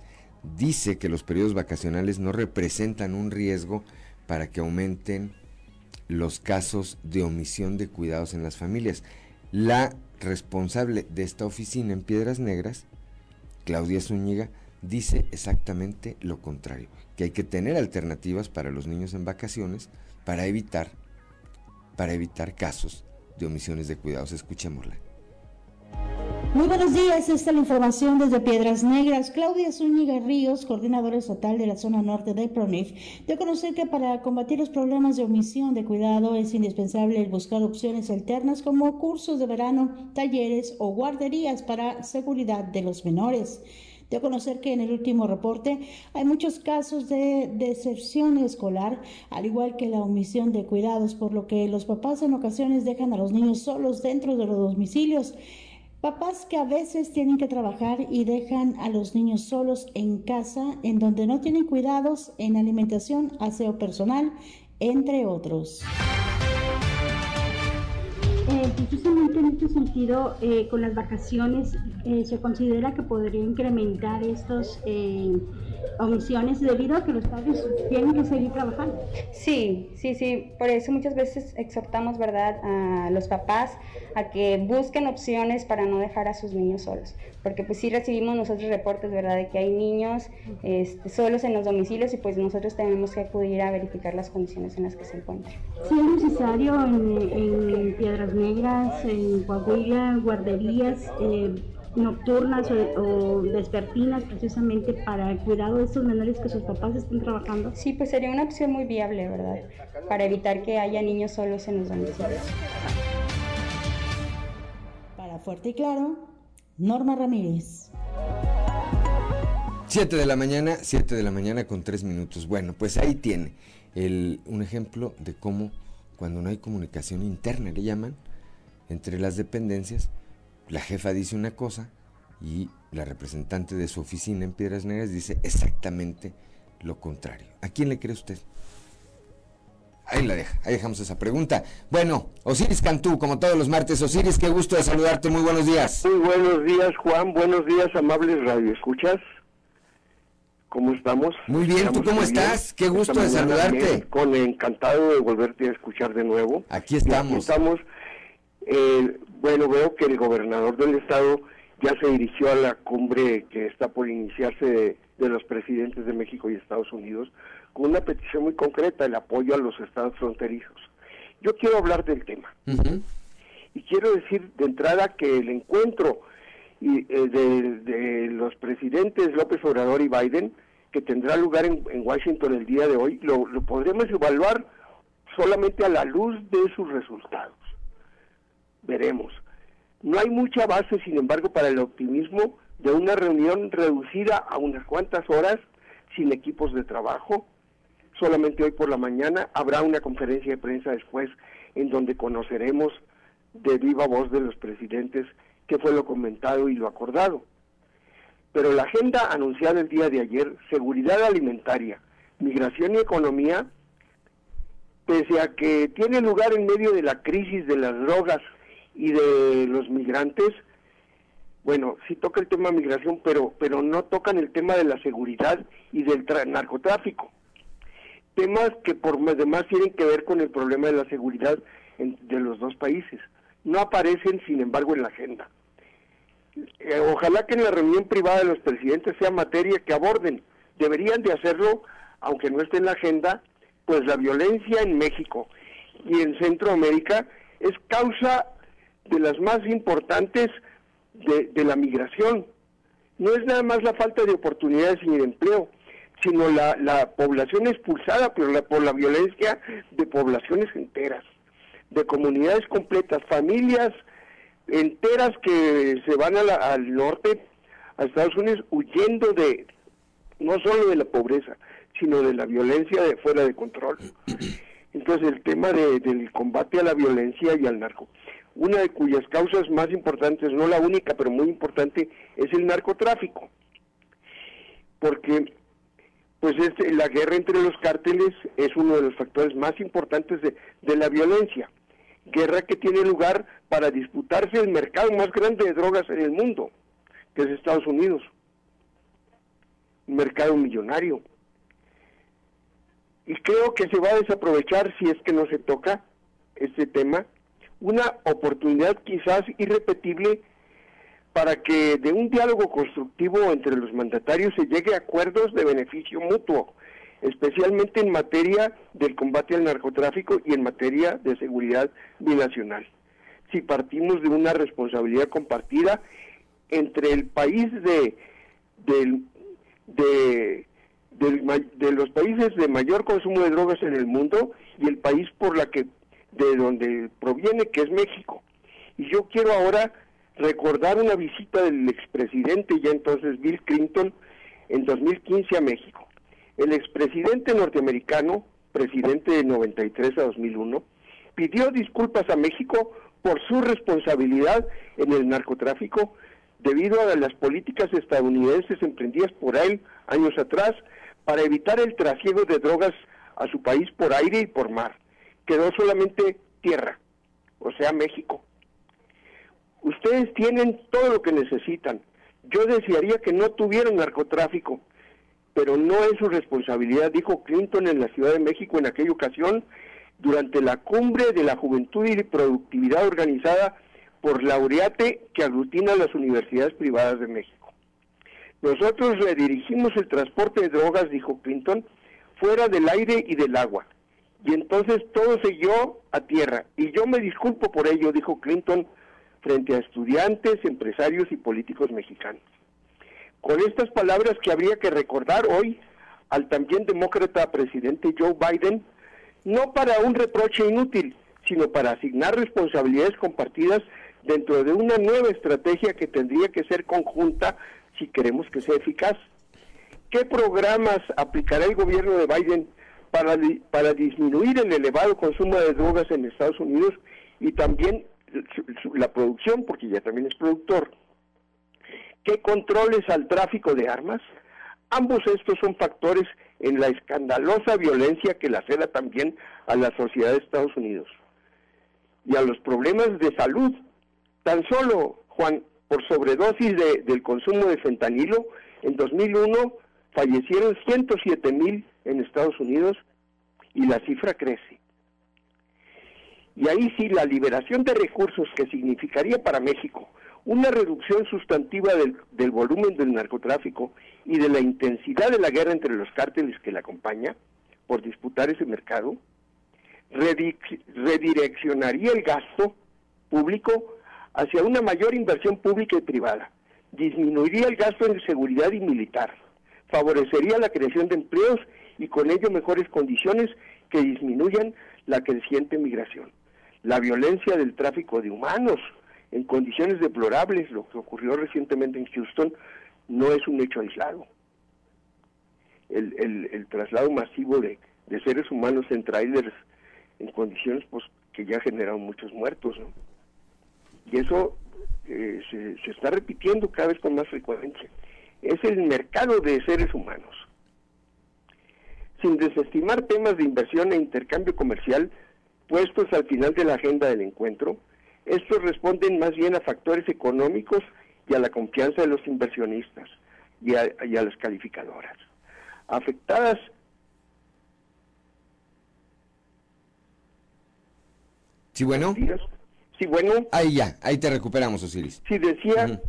dice que los periodos vacacionales no representan un riesgo para que aumenten los casos de omisión de cuidados en las familias. La responsable de esta oficina en Piedras Negras, Claudia Zúñiga, dice exactamente lo contrario, que hay que tener alternativas para los niños en vacaciones para evitar para evitar casos de omisiones de cuidados. Escuchémosla. Muy buenos días, esta es la información desde Piedras Negras. Claudia Zúñiga Ríos, coordinadora estatal de la zona norte de PRONIF, dio conocer que para combatir los problemas de omisión de cuidado es indispensable buscar opciones alternas como cursos de verano, talleres o guarderías para seguridad de los menores. A conocer que en el último reporte hay muchos casos de deserción escolar, al igual que la omisión de cuidados, por lo que los papás en ocasiones dejan a los niños solos dentro de los domicilios. Papás que a veces tienen que trabajar y dejan a los niños solos en casa, en donde no tienen cuidados en alimentación, aseo personal, entre otros. Eh, precisamente en este sentido, eh, con las vacaciones, eh, se considera que podría incrementar estos omisiones debido a que los padres tienen que seguir trabajando. Sí, sí, sí. Por eso muchas veces exhortamos, ¿verdad?, a los papás a que busquen opciones para no dejar a sus niños solos. Porque pues sí recibimos nosotros reportes, ¿verdad?, de que hay niños este, solos en los domicilios y pues nosotros tenemos que acudir a verificar las condiciones en las que se encuentran. Sí, es necesario en, Piedras Negras, en Coahuila, guarderías. Eh, nocturnas o, despertinas precisamente para el cuidado de estos menores que sus papás estén trabajando? Sí, pues sería una opción muy viable, ¿verdad? Para evitar que haya niños solos en los domicilios. Para Fuerte y Claro, Norma Ramírez. 7 de la mañana, 7 de la mañana con 3 minutos. Bueno, pues ahí tiene el, un ejemplo de cómo cuando no hay comunicación interna, le llaman, entre las dependencias, la jefa dice una cosa y la representante de su oficina en Piedras Negras dice exactamente lo contrario. ¿A quién le cree usted? Ahí la deja, ahí dejamos esa pregunta. Bueno, Osiris Cantú, como todos los martes. Osiris, qué gusto de saludarte, muy buenos días. Muy buenos días, Juan, buenos días, amables radio. ¿Escuchas? ¿Cómo estamos? Muy bien, ¿tú cómo estás? Qué gusto de saludarte. con encantado de volverte a escuchar de nuevo. Aquí estamos. Aquí estamos. Eh, bueno, veo que el gobernador del estado ya se dirigió a la cumbre que está por iniciarse de, los presidentes de México y Estados Unidos con una petición muy concreta, el apoyo a los estados fronterizos. Yo quiero hablar del tema. Y quiero decir de entrada que el encuentro y, eh, de, los presidentes López Obrador y Biden, que tendrá lugar en, Washington el día de hoy, lo podremos evaluar solamente a la luz de sus resultados veremos. No hay mucha base, sin embargo, para el optimismo de una reunión reducida a unas cuantas horas, sin equipos de trabajo. Solamente hoy por la mañana habrá una conferencia de prensa después en donde conoceremos de viva voz de los presidentes qué fue lo comentado y lo acordado. Pero la agenda anunciada el día de ayer, seguridad alimentaria, migración y economía, pese a que tiene lugar en medio de la crisis de las drogas y de los migrantes, bueno, sí toca el tema de migración, pero, pero no tocan el tema de la seguridad y del narcotráfico. Temas que por demás tienen que ver con el problema de la seguridad de los dos países. No aparecen, sin embargo, en la agenda. Eh, ojalá que en la reunión privada de los presidentes sea materia que aborden. Deberían de hacerlo, aunque no esté en la agenda, pues la violencia en México y en Centroamérica es causa de las más importantes de, la migración. No es nada más la falta de oportunidades y de empleo, sino la, la población expulsada por la, por la violencia de poblaciones enteras, de comunidades completas, familias enteras que se van al norte, a Estados Unidos, huyendo de, no solo de la pobreza, sino de la violencia de fuera de control. Entonces el tema del combate a la violencia y al narco una de cuyas causas más importantes, no la única, pero muy importante, es el narcotráfico. Porque pues este, la guerra entre los cárteles es uno de los factores más importantes de, la violencia. guerra que tiene lugar para disputarse el mercado más grande de drogas en el mundo, que es Estados Unidos. Un mercado millonario. Y creo que se va a desaprovechar si es que no se toca este tema, una oportunidad quizás irrepetible para que de un diálogo constructivo entre los mandatarios se llegue a acuerdos de beneficio mutuo, especialmente en materia del combate al narcotráfico y en materia de seguridad binacional. Si partimos de una responsabilidad compartida entre el país de, de, de los países de mayor consumo de drogas en el mundo y el país por la que de donde proviene que es México. Y yo quiero ahora recordar una visita del expresidente ya entonces Bill Clinton en 2015 a México. El expresidente norteamericano, presidente de 93 a 2001, pidió disculpas a México por su responsabilidad en el narcotráfico debido a las políticas estadounidenses emprendidas por él años atrás para evitar el trasiego de drogas a su país por aire y por mar. Quedó solamente tierra, o sea, México. Ustedes tienen todo lo que necesitan. Yo desearía que no tuvieran narcotráfico, pero no es su responsabilidad, dijo Clinton en la Ciudad de México en aquella ocasión, durante la cumbre de la juventud y productividad organizada por Laureate que aglutina las universidades privadas de México. Nosotros redirigimos el transporte de drogas, dijo Clinton, fuera del aire y del agua. Y entonces todo siguió a tierra. Y yo me disculpo por ello, dijo Clinton, frente a estudiantes, empresarios y políticos mexicanos. Con estas palabras que habría que recordar hoy al también demócrata presidente Joe Biden, no para un reproche inútil, sino para asignar responsabilidades compartidas dentro de una nueva estrategia que tendría que ser conjunta si queremos que sea eficaz. ¿Qué programas aplicará el gobierno de Biden para, para disminuir el elevado consumo de drogas en Estados Unidos y también la producción, porque ya también es productor? ¿Qué controles al tráfico de armas? Ambos estos son factores en la escandalosa violencia que lacera también a la sociedad de Estados Unidos y a los problemas de salud. Tan solo, Juan, por sobredosis de- del consumo de fentanilo, en 2001 fallecieron 107 mil en Estados Unidos y la cifra crece. Y ahí sí, la liberación de recursos que significaría para México una reducción sustantiva del, del volumen del narcotráfico y de la intensidad de la guerra entre los cárteles que la acompaña por disputar ese mercado, redi- redireccionaría el gasto público hacia una mayor inversión pública y privada, disminuiría el gasto en seguridad y militar, favorecería la creación de empleos y con ello mejores condiciones que disminuyan la creciente migración. La violencia del tráfico de humanos en condiciones deplorables, lo que ocurrió recientemente en Houston, no es un hecho aislado. El, traslado masivo de, seres humanos en trailers en condiciones pues, que ya generaron muchos muertos. Y eso eh, se, se está repitiendo cada vez con más frecuencia. Es el mercado de seres humanos. Sin desestimar temas de inversión e intercambio comercial puestos al final de la agenda del encuentro, estos responden más bien a factores económicos y a la confianza de los inversionistas y a, y a las calificadoras. Afectadas Sí, bueno. Sí, bueno. Ahí ya, ahí te recuperamos, Osiris. Sí, decía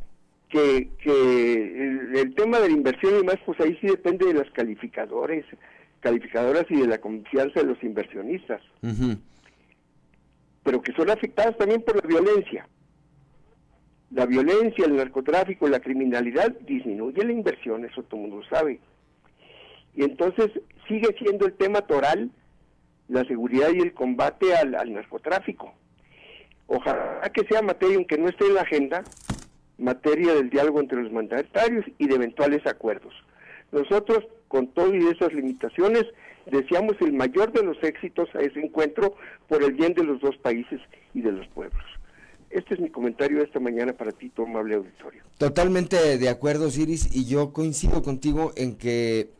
que, que el, el tema de la inversión y demás, pues ahí sí depende de las calificadores, calificadoras y de la confianza de los inversionistas, pero que son afectadas también por la violencia. La violencia, el narcotráfico, la criminalidad disminuye la inversión, eso todo el mundo sabe. Y entonces sigue siendo el tema toral la seguridad y el combate al, al narcotráfico. Ojalá que sea materia, aunque no esté en la agenda, materia del diálogo entre los mandatarios y de eventuales acuerdos. Nosotros, con todo y esas limitaciones, deseamos el mayor de los éxitos a ese encuentro por el bien de los dos países y de los pueblos. Este es mi comentario de esta mañana para ti, tu amable auditorio. Totalmente de acuerdo, Osiris, y yo coincido contigo en que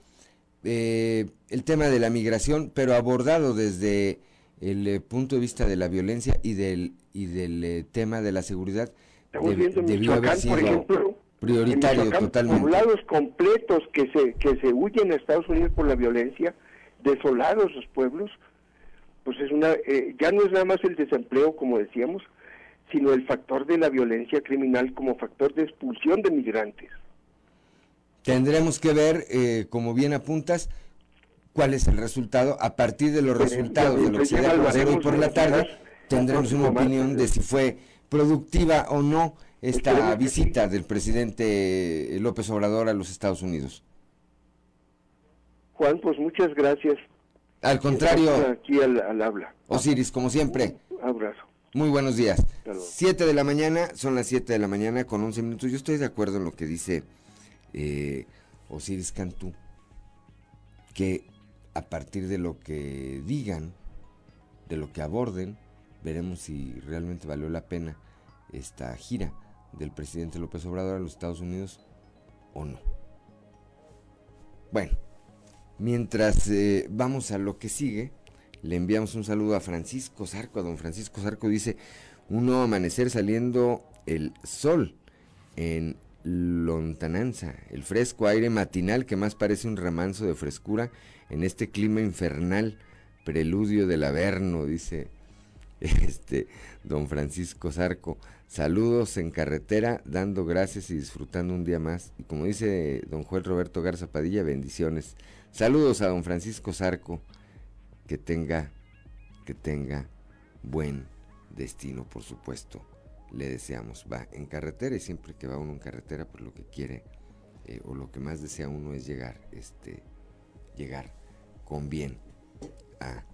eh, el tema de la migración, pero abordado desde el eh, punto de vista de la violencia y del y del eh, tema de la seguridad Estamos deb- viendo en Michoacán, por sido ejemplo, prioritario Michoacán, totalmente. poblados completos que se que se huyen a Estados Unidos por la violencia, desolados los pueblos, pues es una eh, ya no es nada más el desempleo como decíamos, sino el factor de la violencia criminal como factor de expulsión de migrantes. Tendremos que ver, eh, como bien apuntas, cuál es el resultado. A partir de los resultados de lo que se dé hoy por la tarde, tendremos una opinión de si fue productiva o no esta visita del presidente López Obrador a los Estados Unidos. Juan, pues muchas gracias. Al contrario, Aquí al, al habla. Osiris, como siempre, Abrazo. muy buenos días. 7 de la mañana, son las 7 de la mañana con 11 minutos. Yo estoy de acuerdo en lo que dice eh, Osiris Cantú, que a partir de lo que digan, de lo que aborden, veremos si realmente valió la pena esta gira del presidente López Obrador a los Estados Unidos o no. Bueno, mientras eh, vamos a lo que sigue, le enviamos un saludo a Francisco Zarco. A don Francisco Zarco dice, un nuevo amanecer saliendo el sol en lontananza, el fresco aire matinal que más parece un remanso de frescura en este clima infernal, preludio del averno, dice este don Francisco Zarco. Saludos en carretera, dando gracias y disfrutando un día más. Y como dice don Juan Roberto Garza Padilla, bendiciones. Saludos a don Francisco Zarco, que tenga, que tenga buen destino, por supuesto. Le deseamos, va en carretera y siempre que va uno en carretera, pues lo que quiere eh, o lo que más desea uno es llegar, este, llegar con bien a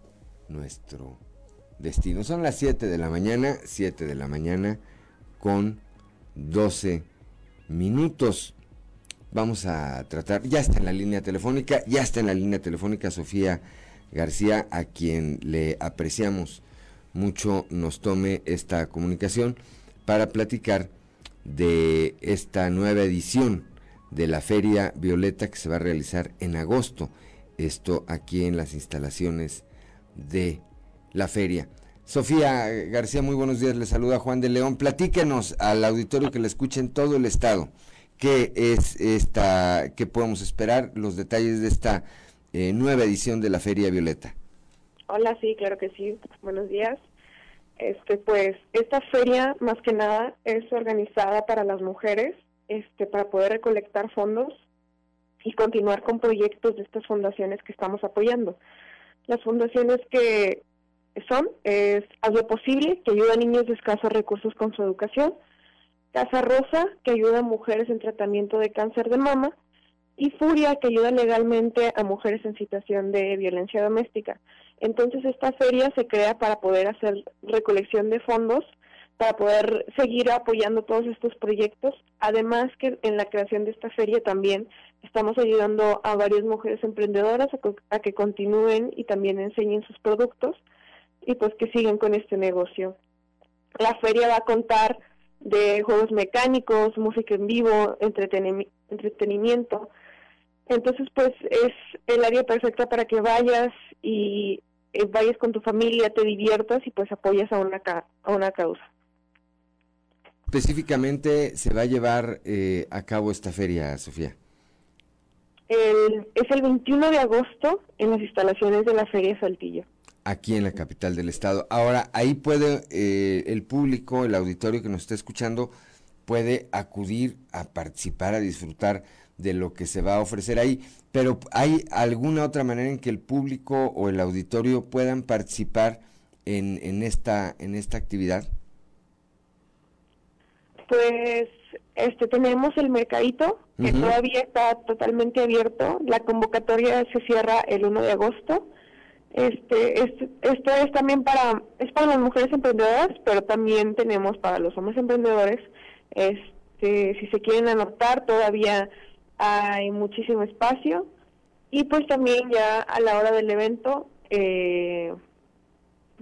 nuestro destino. Son las 7 de la mañana, 7 de la mañana con 12 minutos. Vamos a tratar, ya está en la línea telefónica, ya está en la línea telefónica Sofía García, a quien le apreciamos mucho nos tome esta comunicación para platicar de esta nueva edición de la Feria Violeta que se va a realizar en agosto. Esto aquí en las instalaciones de la feria. Sofía García, muy buenos días. Le saluda Juan de León. Platíquenos al auditorio que le escuche en todo el estado. ¿Qué es esta, qué podemos esperar? Los detalles de esta eh, nueva edición de la Feria Violeta. Hola, sí, claro que sí. Buenos días. Este, pues, esta feria, más que nada, es organizada para las mujeres, este, para poder recolectar fondos y continuar con proyectos de estas fundaciones que estamos apoyando. Las fundaciones que son es Haz lo Posible, que ayuda a niños de escasos recursos con su educación, Casa Rosa, que ayuda a mujeres en tratamiento de cáncer de mama, y Furia, que ayuda legalmente a mujeres en situación de violencia doméstica. Entonces esta feria se crea para poder hacer recolección de fondos, para poder seguir apoyando todos estos proyectos. Además que en la creación de esta feria también estamos ayudando a varias mujeres emprendedoras a que continúen y también enseñen sus productos y pues que sigan con este negocio. La feria va a contar de juegos mecánicos, música en vivo, entretenimi- entretenimiento. Entonces, pues es el área perfecta para que vayas y eh, vayas con tu familia, te diviertas y pues apoyas a una, ca- a una causa. Específicamente se va a llevar eh, a cabo esta feria, Sofía. El, es el 21 de agosto en las instalaciones de la Feria Saltillo. Aquí en la capital del estado. Ahora, ahí puede eh, el público, el auditorio que nos está escuchando, puede acudir a participar, a disfrutar de lo que se va a ofrecer ahí. Pero ¿hay alguna otra manera en que el público o el auditorio puedan participar en, en, esta, en esta actividad? Pues este tenemos el mercadito que Ujú. todavía está totalmente abierto. La convocatoria se cierra el 1 de agosto. Este, este, esto es también para es para las mujeres emprendedoras, pero también tenemos para los hombres emprendedores. Este, si se quieren anotar, todavía hay muchísimo espacio. Y pues también ya a la hora del evento, eh,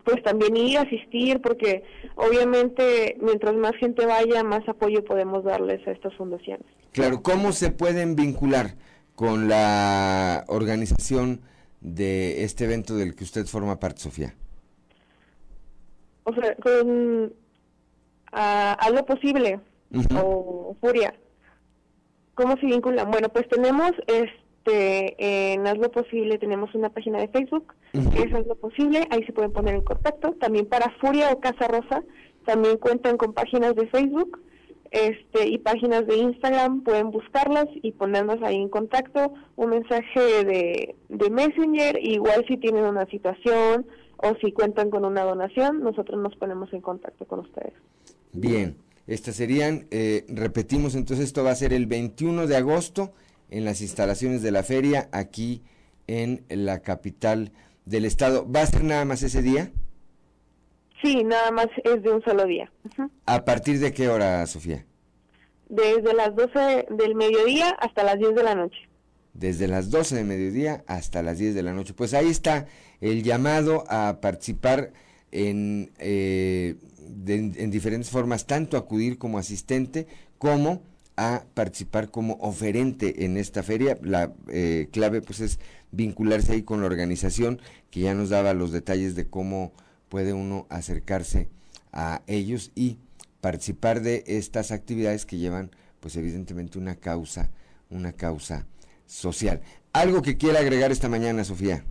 pues también ir, asistir, porque obviamente mientras más gente vaya, más apoyo podemos darles a estas fundaciones. Claro, ¿cómo se pueden vincular con la organización de este evento del que usted forma parte, Sofía? o sea, con Haz lo Posible o Furia. ¿Cómo se vinculan? Bueno, pues tenemos este en Haz lo Posible, tenemos una página de Facebook, que es Haz lo Posible, ahí se pueden poner en contacto. También para Furia o Casa Rosa, también cuentan con páginas de Facebook este y páginas de Instagram, pueden buscarlas y ponernos ahí en contacto, un mensaje de, de Messenger, igual si tienen una situación o si cuentan con una donación, nosotros nos ponemos en contacto con ustedes. Bien, estas serían, eh, repetimos entonces, esto va a ser el 21 de agosto en las instalaciones de la feria aquí en la capital del estado. ¿Va a ser nada más ese día? Sí, nada más es de un solo día. ¿A partir de qué hora, Sofía? Desde las 12 del mediodía hasta las 10 de la noche. Desde las 12 de mediodía hasta las 10 de la noche. Pues ahí está el llamado a participar en, eh, de- en diferentes formas, tanto acudir como asistente, como a participar como oferente en esta feria. La eh, clave pues es vincularse ahí con la organización que ya nos daba los detalles de cómo puede uno acercarse a ellos y participar de estas actividades que llevan pues evidentemente una causa, una causa social. Algo que quiera agregar esta mañana, Sofía.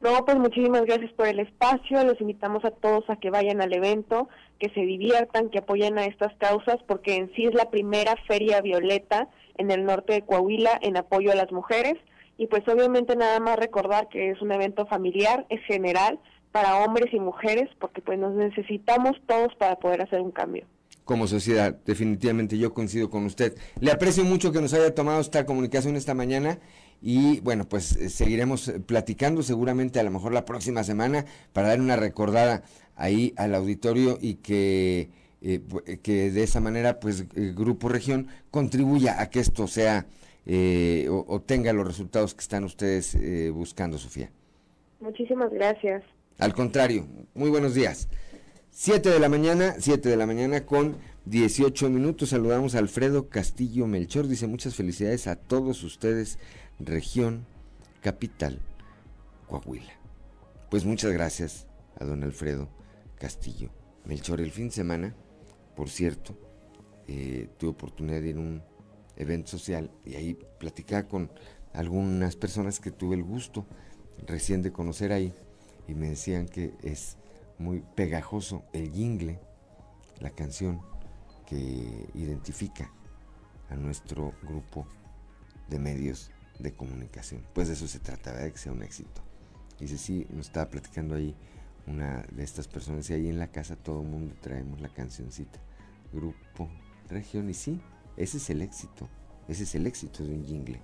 No, pues muchísimas gracias por el espacio. Los invitamos a todos a que vayan al evento, que se diviertan, que apoyen a estas causas, porque en sí es la primera feria violeta en el norte de Coahuila en apoyo a las mujeres. Y pues obviamente nada más recordar que es un evento familiar, es general para hombres y mujeres, porque pues nos necesitamos todos para poder hacer un cambio. como sociedad. Definitivamente yo coincido con usted. Le aprecio mucho que nos haya tomado esta comunicación esta mañana y bueno, pues eh, seguiremos eh, platicando seguramente a lo mejor la próxima semana para dar una recordada ahí al auditorio y que, eh, eh, que de esa manera pues el Grupo Región contribuya a que esto sea eh, o, o tenga los resultados que están ustedes eh, buscando, Sofía. Muchísimas gracias. Al contrario, muy buenos días. 7 de la mañana, 7 de la mañana con 18 minutos. Saludamos a Alfredo Castillo Melchor. Dice muchas felicidades a todos ustedes, región capital, Coahuila. Pues muchas gracias a don Alfredo Castillo Melchor. El fin de semana, por cierto, eh, tuve oportunidad de ir a un evento social y ahí platicaba con algunas personas que tuve el gusto recién de conocer ahí y me decían que es muy pegajoso el jingle, la canción que identifica a nuestro grupo de medios de comunicación. Pues de eso se trata, ¿verdad? Que sea un éxito. Dice, sí, nos estaba platicando ahí una de estas personas y ahí en la casa todo el mundo traemos la cancioncita. Grupo, región y sí, ese es el éxito. Ese es el éxito de un jingle.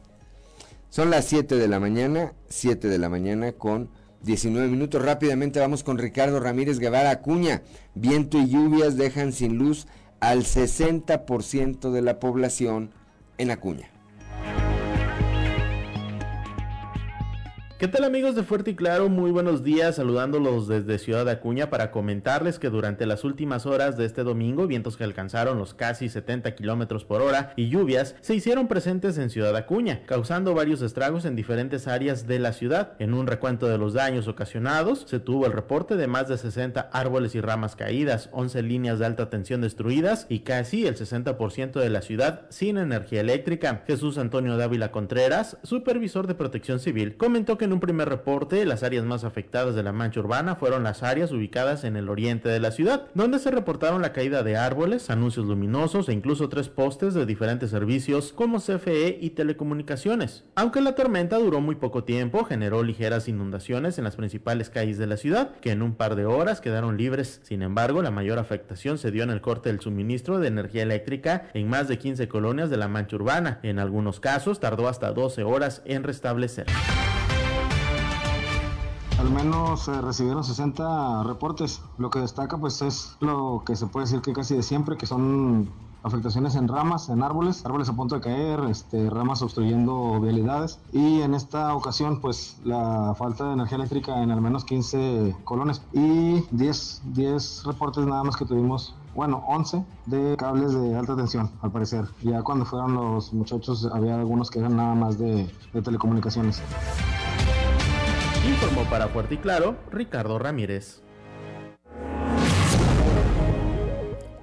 Son las 7 de la mañana, 7 de la mañana con 19 minutos. Rápidamente vamos con Ricardo Ramírez Guevara Acuña. Viento y lluvias dejan sin luz al 60% de la población en Acuña. ¿Qué tal amigos de Fuerte y Claro? Muy buenos días, saludándolos desde Ciudad Acuña para comentarles que durante las últimas horas de este domingo, vientos que alcanzaron los casi 70 kilómetros por hora y lluvias se hicieron presentes en Ciudad Acuña, causando varios estragos en diferentes áreas de la ciudad. En un recuento de los daños ocasionados, se tuvo el reporte de más de 60 árboles y ramas caídas, 11 líneas de alta tensión destruidas y casi el 60% de la ciudad sin energía eléctrica. Jesús Antonio Dávila Contreras, supervisor de protección civil, comentó que en un primer reporte las áreas más afectadas de la mancha urbana fueron las áreas ubicadas en el oriente de la ciudad, donde se reportaron la caída de árboles, anuncios luminosos e incluso tres postes de diferentes servicios como CFE y telecomunicaciones. Aunque la tormenta duró muy poco tiempo, generó ligeras inundaciones en las principales calles de la ciudad, que en un par de horas quedaron libres. Sin embargo, la mayor afectación se dio en el corte del suministro de energía eléctrica en más de 15 colonias de la mancha urbana. En algunos casos tardó hasta 12 horas en restablecer. Al menos eh, recibieron 60 reportes. Lo que destaca pues es lo que se puede decir que casi de siempre, que son afectaciones en ramas, en árboles, árboles a punto de caer, este, ramas obstruyendo vialidades y en esta ocasión pues la falta de energía eléctrica en al menos 15 colones y 10, 10 reportes nada más que tuvimos bueno, 11 de cables de alta tensión, al parecer. Ya cuando fueron los muchachos había algunos que eran nada más de, de telecomunicaciones. Informó para Fuerte y Claro Ricardo Ramírez.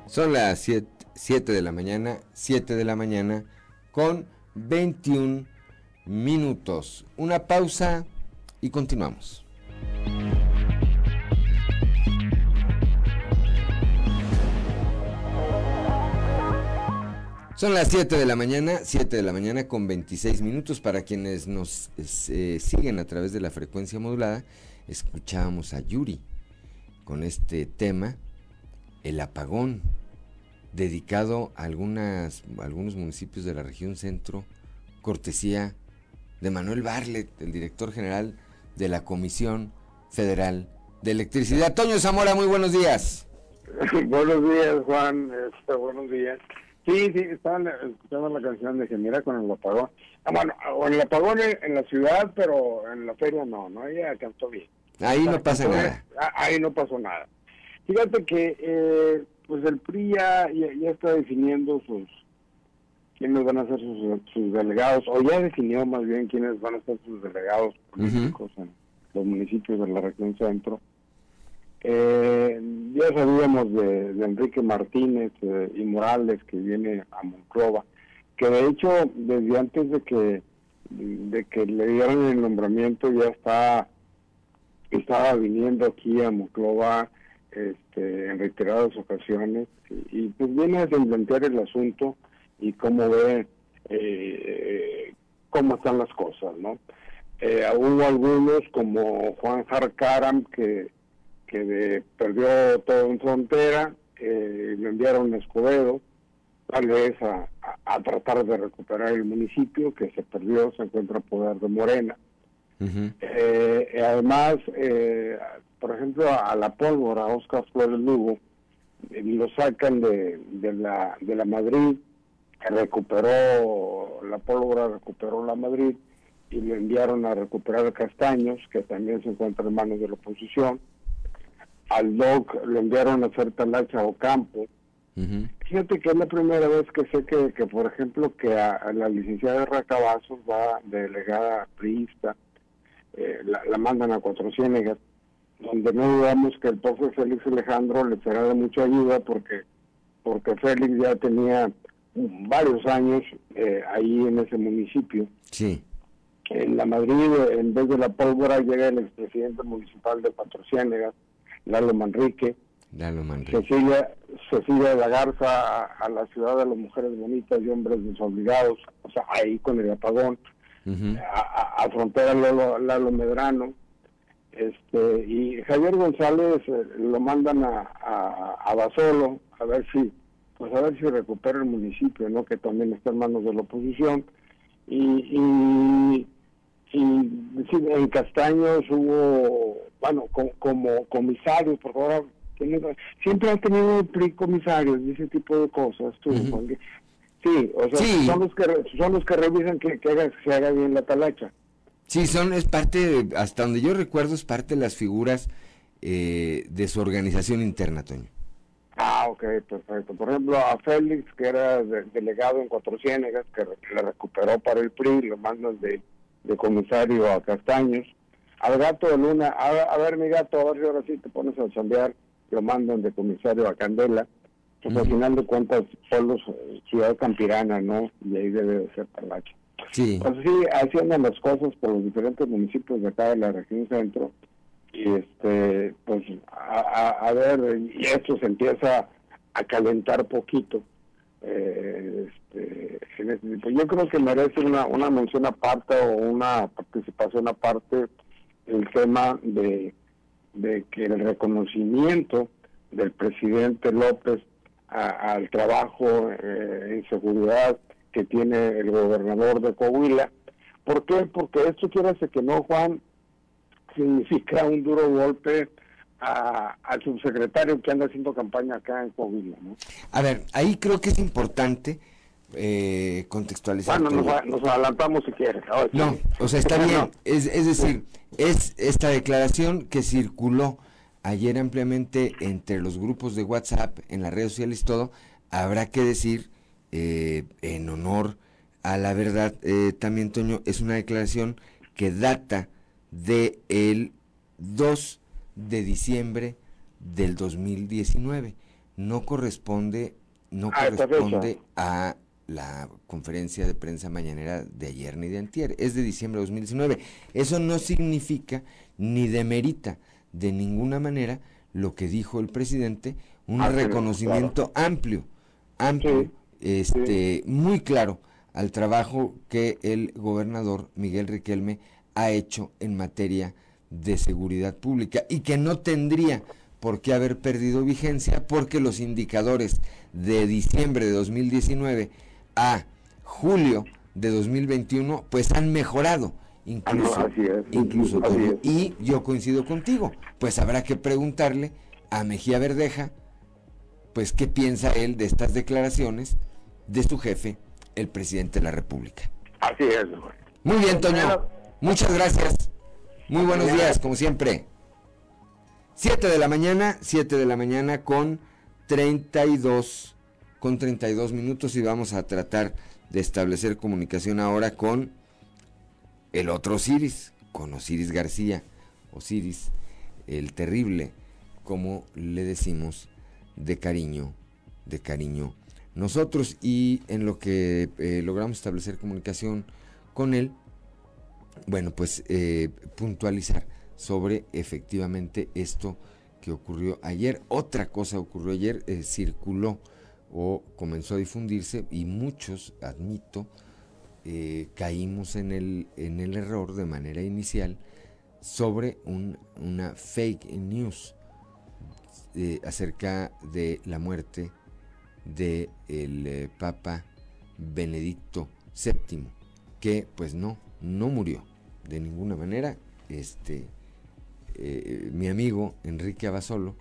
Son las 7 de la mañana, 7 de la mañana con 21 minutos. Una pausa y continuamos. Son las 7 de la mañana, 7 de la mañana con 26 minutos para quienes nos eh, siguen a través de la frecuencia modulada. Escuchábamos a Yuri con este tema, el apagón, dedicado a, algunas, a algunos municipios de la región centro, cortesía de Manuel Barlet, el director general de la Comisión Federal de Electricidad. Toño Zamora, muy buenos días. buenos días, Juan. Este, buenos días. Sí, sí, estaban escuchando la canción de que mira con el apagón. Ah, bueno, en el apagón en, la ciudad, pero en la feria no, ¿no? Ella cantó bien. Ahí no pasa nada. Ah, ahí no pasó nada. Fíjate que, eh, pues el PRI ya, está definiendo sus quiénes van a ser sus, delegados, o ya definió más bien quiénes van a ser sus delegados políticos en los municipios de la región centro. Eh, ya sabíamos de, Enrique Martínez eh, y Morales que viene a Monclova, que de hecho desde antes de que de que le dieran el nombramiento ya está estaba viniendo aquí a Monclova este, en reiteradas ocasiones y, pues viene a plantear el asunto y cómo ve eh, cómo están las cosas, ¿no? Eh, hubo algunos como Juan Jarcaram que que perdió todo en frontera, eh, lo enviaron a Escobedo, tal vez a, tratar de recuperar el municipio que se perdió, se encuentra en poder de Morena. Eh, además, eh, por ejemplo, a la pólvora, Oscar Flores Lugo, eh, lo sacan de, de, la, de la Madrid, que recuperó, la pólvora recuperó la Madrid y lo enviaron a recuperar a Castaños, que también se encuentra en manos de la oposición al DOC lo enviaron a hacer talacha o campo. Fíjate que es la primera vez que sé que, que por ejemplo, que a, la licenciada Racabazos va delegada priista, eh, la, mandan a Cuatro Ciénegas, donde no dudamos que el profe Félix Alejandro le será de mucha ayuda porque, porque Félix ya tenía varios años eh, ahí en ese municipio. Sí. En la Madrid, en vez de la pólvora, llega el expresidente municipal de Cuatro Ciénegas, Lalo Manrique. Lalo Manrique. Cecilia, Cecilia de la Garza a, la ciudad de las mujeres bonitas y hombres desobligados, o sea, ahí con el apagón. a, frontera Lalo, Medrano. Este, y Javier González eh, lo mandan a, a, Basolo a ver si pues a ver si recupera el municipio, ¿no? Que también está en manos de la oposición. Y, y, en Castaños hubo bueno, como comisarios, por favor, siempre han tenido comisarios y ese tipo de cosas, tú, Sí, o sea, son los que son los que revisan que, se haga bien la talacha. Sí, son es parte, hasta donde yo recuerdo, es parte de las figuras eh, de su organización interna, Toño. Ah, ok, perfecto. Por ejemplo, a Félix, que era delegado en Cuatro Ciénegas, que, le recuperó para el PRI, lo mandan de, de comisario a Castaños al gato de Luna, a, ver mi gato, a ver si ahora sí te pones a chambear, lo mandan de comisario a Candela, pues al final de cuentas son los eh, ciudad campirana, ¿no? Y ahí debe de ser Talacha. Sí. Pues sí, haciendo las cosas por los diferentes municipios de acá de la región centro, y este, pues a, ver, y esto se empieza a calentar poquito. Eh, este, en este Yo creo que merece una, una mención aparte o una participación aparte el tema de, que el reconocimiento del presidente López al trabajo eh, en seguridad que tiene el gobernador de Coahuila. ¿Por qué? Porque esto quiere decir que no, Juan, significa un duro golpe al subsecretario que anda haciendo campaña acá en Coahuila. ¿no? A ver, ahí creo que es importante eh, contextualizar. Bueno, nos, adelantamos si quieres. no, o sea, está bien. Es, es decir, es esta declaración que circuló ayer ampliamente entre los grupos de WhatsApp, en las redes sociales y todo. Habrá que decir, eh, en honor a la verdad, eh, también, Toño, es una declaración que data de el 2 de diciembre del 2019. no corresponde, no corresponde a la conferencia de prensa mañanera de ayer ni de antier, es de diciembre de 2019. Eso no significa ni demerita de ninguna manera lo que dijo el presidente, un Ah, reconocimiento amplio, amplio, este, muy claro al trabajo que el gobernador Miguel Riquelme ha hecho en materia de seguridad pública y que no tendría por qué haber perdido vigencia porque los indicadores de diciembre de 2019 a julio de 2021 pues han mejorado incluso Ah, así es, incluso y yo coincido contigo pues habrá que preguntarle a Mejía Verdeja pues qué piensa él de estas declaraciones de su jefe el presidente de la República. Así es. muy bien Toño. muchas gracias muy buenos días como siempre. 7 de la mañana, 7 de la mañana con 32 con 32 minutos y vamos a tratar de establecer comunicación ahora con el otro Osiris, con Osiris García, Osiris el terrible, como le decimos de cariño, de cariño. Nosotros y en lo que eh, logramos establecer comunicación con él, bueno, pues eh, puntualizar sobre efectivamente esto que ocurrió ayer. Otra cosa ocurrió ayer, eh, circuló o comenzó a difundirse y muchos, admito, eh, caímos en el, en el error de manera inicial sobre un, una fake news acerca de la muerte del de Papa Benedicto VII, que pues no, no murió de ninguna manera. Este, eh, mi amigo Enrique Abasolo,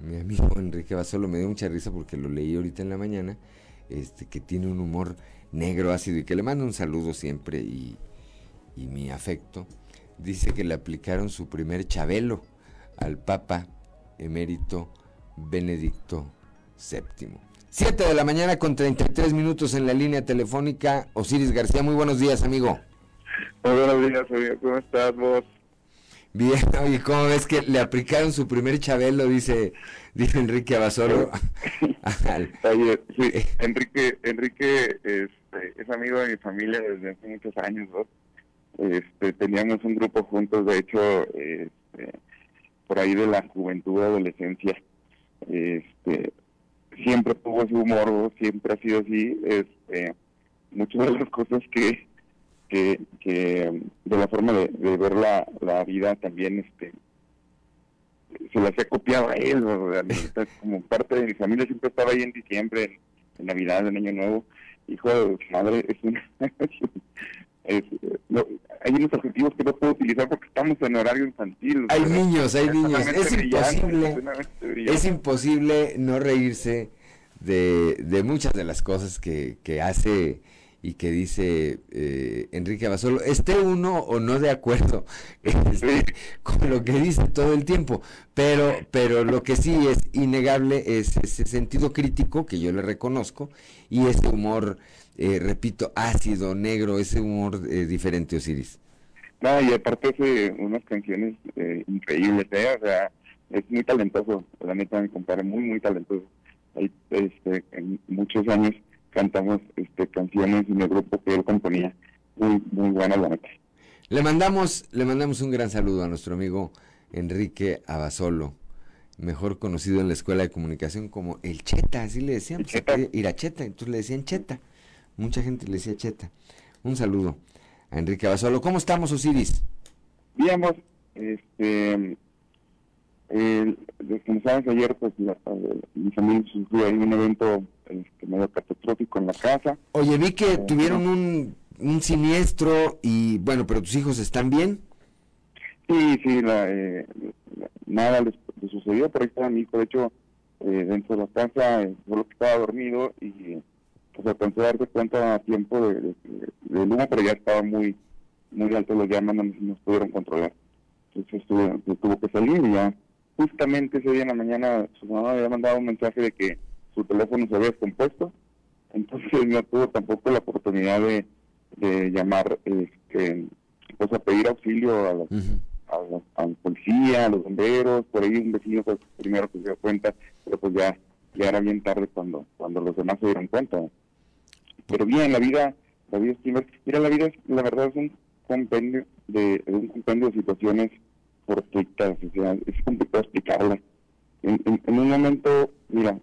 mi amigo Enrique Abasolo me dio mucha risa porque lo leí ahorita en la mañana, este, que tiene un humor negro, ácido y que le mando un saludo siempre y, y mi afecto. Dice que le aplicaron su primer chabelo al Papa emérito Benedicto VII. 7 de la mañana con 33 minutos en la línea telefónica. Osiris García, muy buenos días, amigo. Muy buenos días, amigo. ¿Cómo estás vos? Bien, oye, ¿cómo ves que le aplicaron su primer chabelo? Dice, dice Enrique Abasolo. Oye, sí, Enrique, Enrique este, es amigo de mi familia desde hace muchos años, ¿no? Este, teníamos un grupo juntos, de hecho, este, por ahí de la juventud, adolescencia. Este, siempre tuvo su humor, siempre ha sido así. Este, muchas de las cosas que, que, que de la forma de, de ver la, la vida también este se las he copiado a él. Realmente, como parte de mi familia siempre estaba ahí en diciembre, en, Navidad, en Año Nuevo, hijo de madre, es una... es, no, hay unos objetivos que no puedo utilizar porque estamos en horario infantil. Hay niños, hay niños. Es imposible, es imposible no reírse de, de muchas de las cosas que, que hace y que dice eh, Enrique Abasolo, esté uno o no de acuerdo este, con lo que dice todo el tiempo, pero, pero lo que sí es innegable es ese sentido crítico que yo le reconozco y ese humor, eh, repito, ácido, negro, ese humor eh, diferente, Osiris. No, y aparte hace unas canciones eh, increíbles, ¿eh? O sea, es muy talentoso, la neta, mi compadre, muy, muy talentoso. Este, en muchos años cantamos este, canciones en el grupo que él componía. Muy, muy buena la neta. Le mandamos, le mandamos un gran saludo a nuestro amigo Enrique Abasolo, mejor conocido en la escuela de comunicación como el Cheta, así le decían, pues, aquella- Iracheta, entonces le decían Cheta, mucha gente le decía Cheta. Un saludo a Enrique Abasolo. ¿Cómo estamos, Osiris? Bien, vos, este, el- como sabes, ayer, pues, la, eh, mi familia sufrió ahí un evento este, medio catastrófico en la casa. Oye, vi que tuvieron un, un siniestro y bueno, pero tus hijos están bien. Sí, sí, la, eh, la- nada les, les sucedió, por ahí estaba mi hijo, de hecho, eh, dentro de la casa, eh, solo que estaba dormido y pues alcancé a darse cuenta a tiempo de, de- del humo, pero ya estaba muy muy alto los llamas, no nos pudieron controlar. Entonces estuve, pues, tuvo que salir y ya justamente ese día en la mañana su mamá había mandado un mensaje de que su teléfono se había descompuesto, entonces no tuvo tampoco la oportunidad de, de llamar, este, pues a pedir auxilio a las a, la policía, a los bomberos, por ahí un vecino fue el primero que se dio cuenta, pero pues ya, ya era bien tarde cuando, cuando los demás se dieron cuenta. Pero bien, la vida, la vida es. Mira, la vida, es, la verdad, es un compendio de, un compendio de situaciones fortuitas, o sea, es complicado explicarla. En, en, un momento, mira,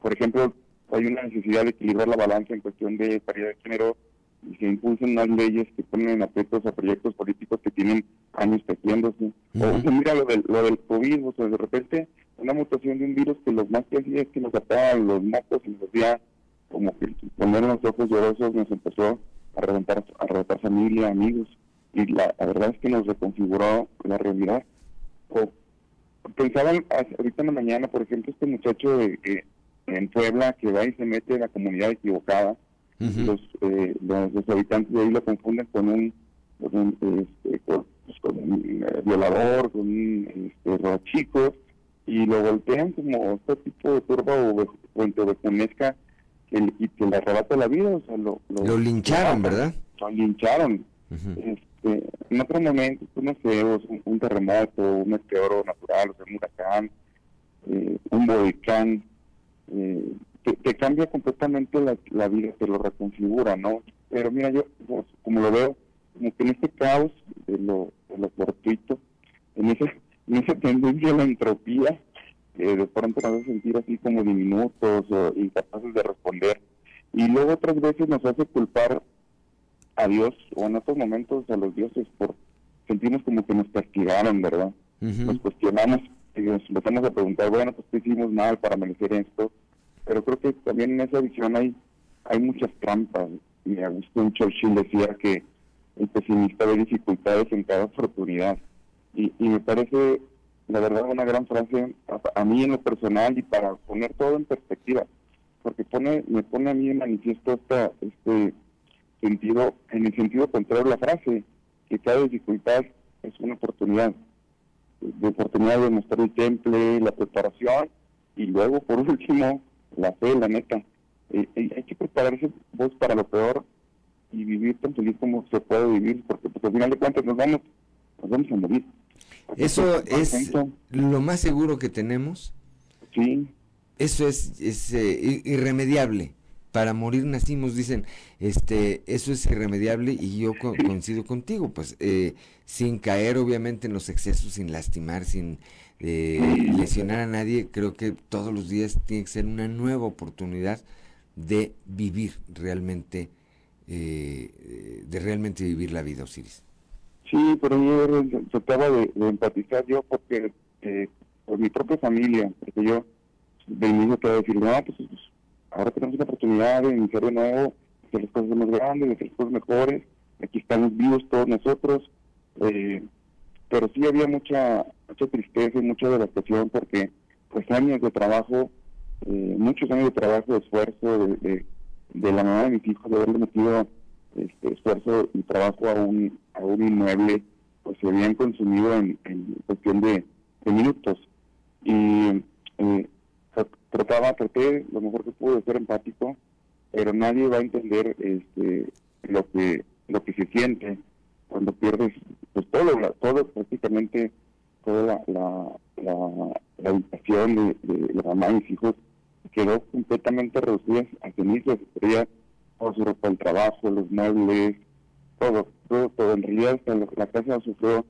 por ejemplo, hay una necesidad de equilibrar la balanza en cuestión de paridad de género y se impulsan unas leyes que ponen en aprietos a proyectos políticos que tienen años tejiéndose. O mira lo del, lo del COVID, o sea, de repente una mutación de un virus que lo más que hacía es que nos ataba los mocos y nos hacía como que poner los ojos llorosos nos empezó a reventar, a reventar familia, amigos, y la, verdad es que nos reconfiguró la realidad. O pensaban ahorita en la mañana, por ejemplo, este muchacho de, en Puebla que va y se mete en la comunidad equivocada, los, eh, los, habitantes de ahí lo confunden con un, con un, este, con, pues, un eh, violador, con un este, chico, y lo golpean como este tipo de turba o, o y que le arrebata la vida, o sea, lo, lo, lincharon, ¿verdad? Lo lincharon. este, en otro momento, pues no sé, un, terremoto, un meteoro natural, o sea, un huracán, eh, un volcán, eh, te, cambia completamente la, la, vida, te lo reconfigura, ¿no? Pero mira, yo, pues, como lo veo, como que en este caos de lo, de lo fortuito, en, ese, en esa tendencia a la entropía, de pronto nos hace sentir así como diminutos o incapaces de responder. Y luego otras veces nos hace culpar a Dios o en otros momentos a los dioses por sentirnos como que nos castigaron, ¿verdad? Nos cuestionamos y nos empezamos a preguntar, bueno, pues qué hicimos mal para merecer esto. Pero creo que también en esa visión hay, hay muchas trampas. Y Agustín Churchill decía que el pesimista ve dificultades en cada oportunidad. Y, y me parece la verdad una gran frase a, mí en lo personal y para poner todo en perspectiva, porque pone me pone a mí en manifiesto esta, este sentido, en el sentido contrario la frase, que cada dificultad es una oportunidad, de oportunidad de mostrar el temple, la preparación y luego por último la fe, la meta. Eh, eh, hay que prepararse vos para lo peor y vivir tan feliz como se puede vivir, porque pues, al final de cuentas nos vamos, nos vamos a morir. Eso es lo más seguro que tenemos. Sí. Eso es, es eh, irremediable. Para morir nacimos, dicen, este, eso es irremediable y yo coincido contigo, pues, eh, sin caer obviamente en los excesos, sin lastimar, sin eh, lesionar a nadie, creo que todos los días tiene que ser una nueva oportunidad de vivir realmente, de realmente vivir la vida, Osiris. Sí, pero yo trataba de, empatizar yo porque eh, por mi propia familia, porque yo de inicio te a decir, no, pues, pues, ahora tenemos una oportunidad de iniciar de nuevo, hacer las cosas más grandes, hacer las cosas mejores, aquí estamos vivos todos nosotros, eh, pero sí había mucha mucha tristeza y mucha devastación porque pues años de trabajo, eh, muchos años de trabajo, de esfuerzo de, de, de la mamá de mis hijos, de haberle metido este, esfuerzo y trabajo a un, a un inmueble, pues se habían consumido en, cuestión de, minutos. Y eh, trataba, traté lo mejor que pude de ser empático, pero nadie va a entender este, lo que lo que se siente cuando pierdes pues todo todo prácticamente toda la la, la, educación de, la mamá y mis hijos quedó completamente reducida a cenizas ella por su ropa trabajo, los muebles, todo, todo, todo. En realidad la casa sufrió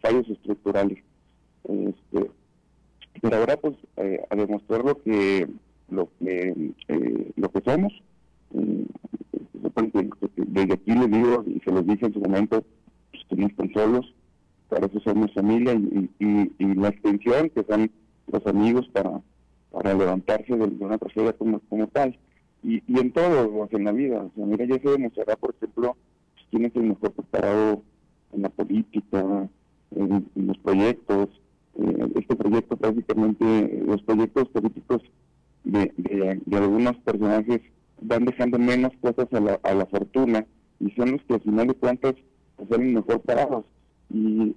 fallos estructurales. Este, pero ahora pues eh, a demostrar lo que lo que eh, lo que somos eh, desde aquí les digo y se los dije en su momento pues, que no están solos para eso somos familia y, y, la extensión que son los amigos para para levantarse de, una tragedia como tal y, y en todo, en la vida. O sea, mira, ya se demostrará, por ejemplo, pues, quién es el mejor preparado en la política, en, los proyectos. Eh, este proyecto prácticamente, los proyectos políticos de, algunos personajes van dejando menos cosas a la, a la fortuna y son los que al final de cuentas pues, salen mejor parados. Y,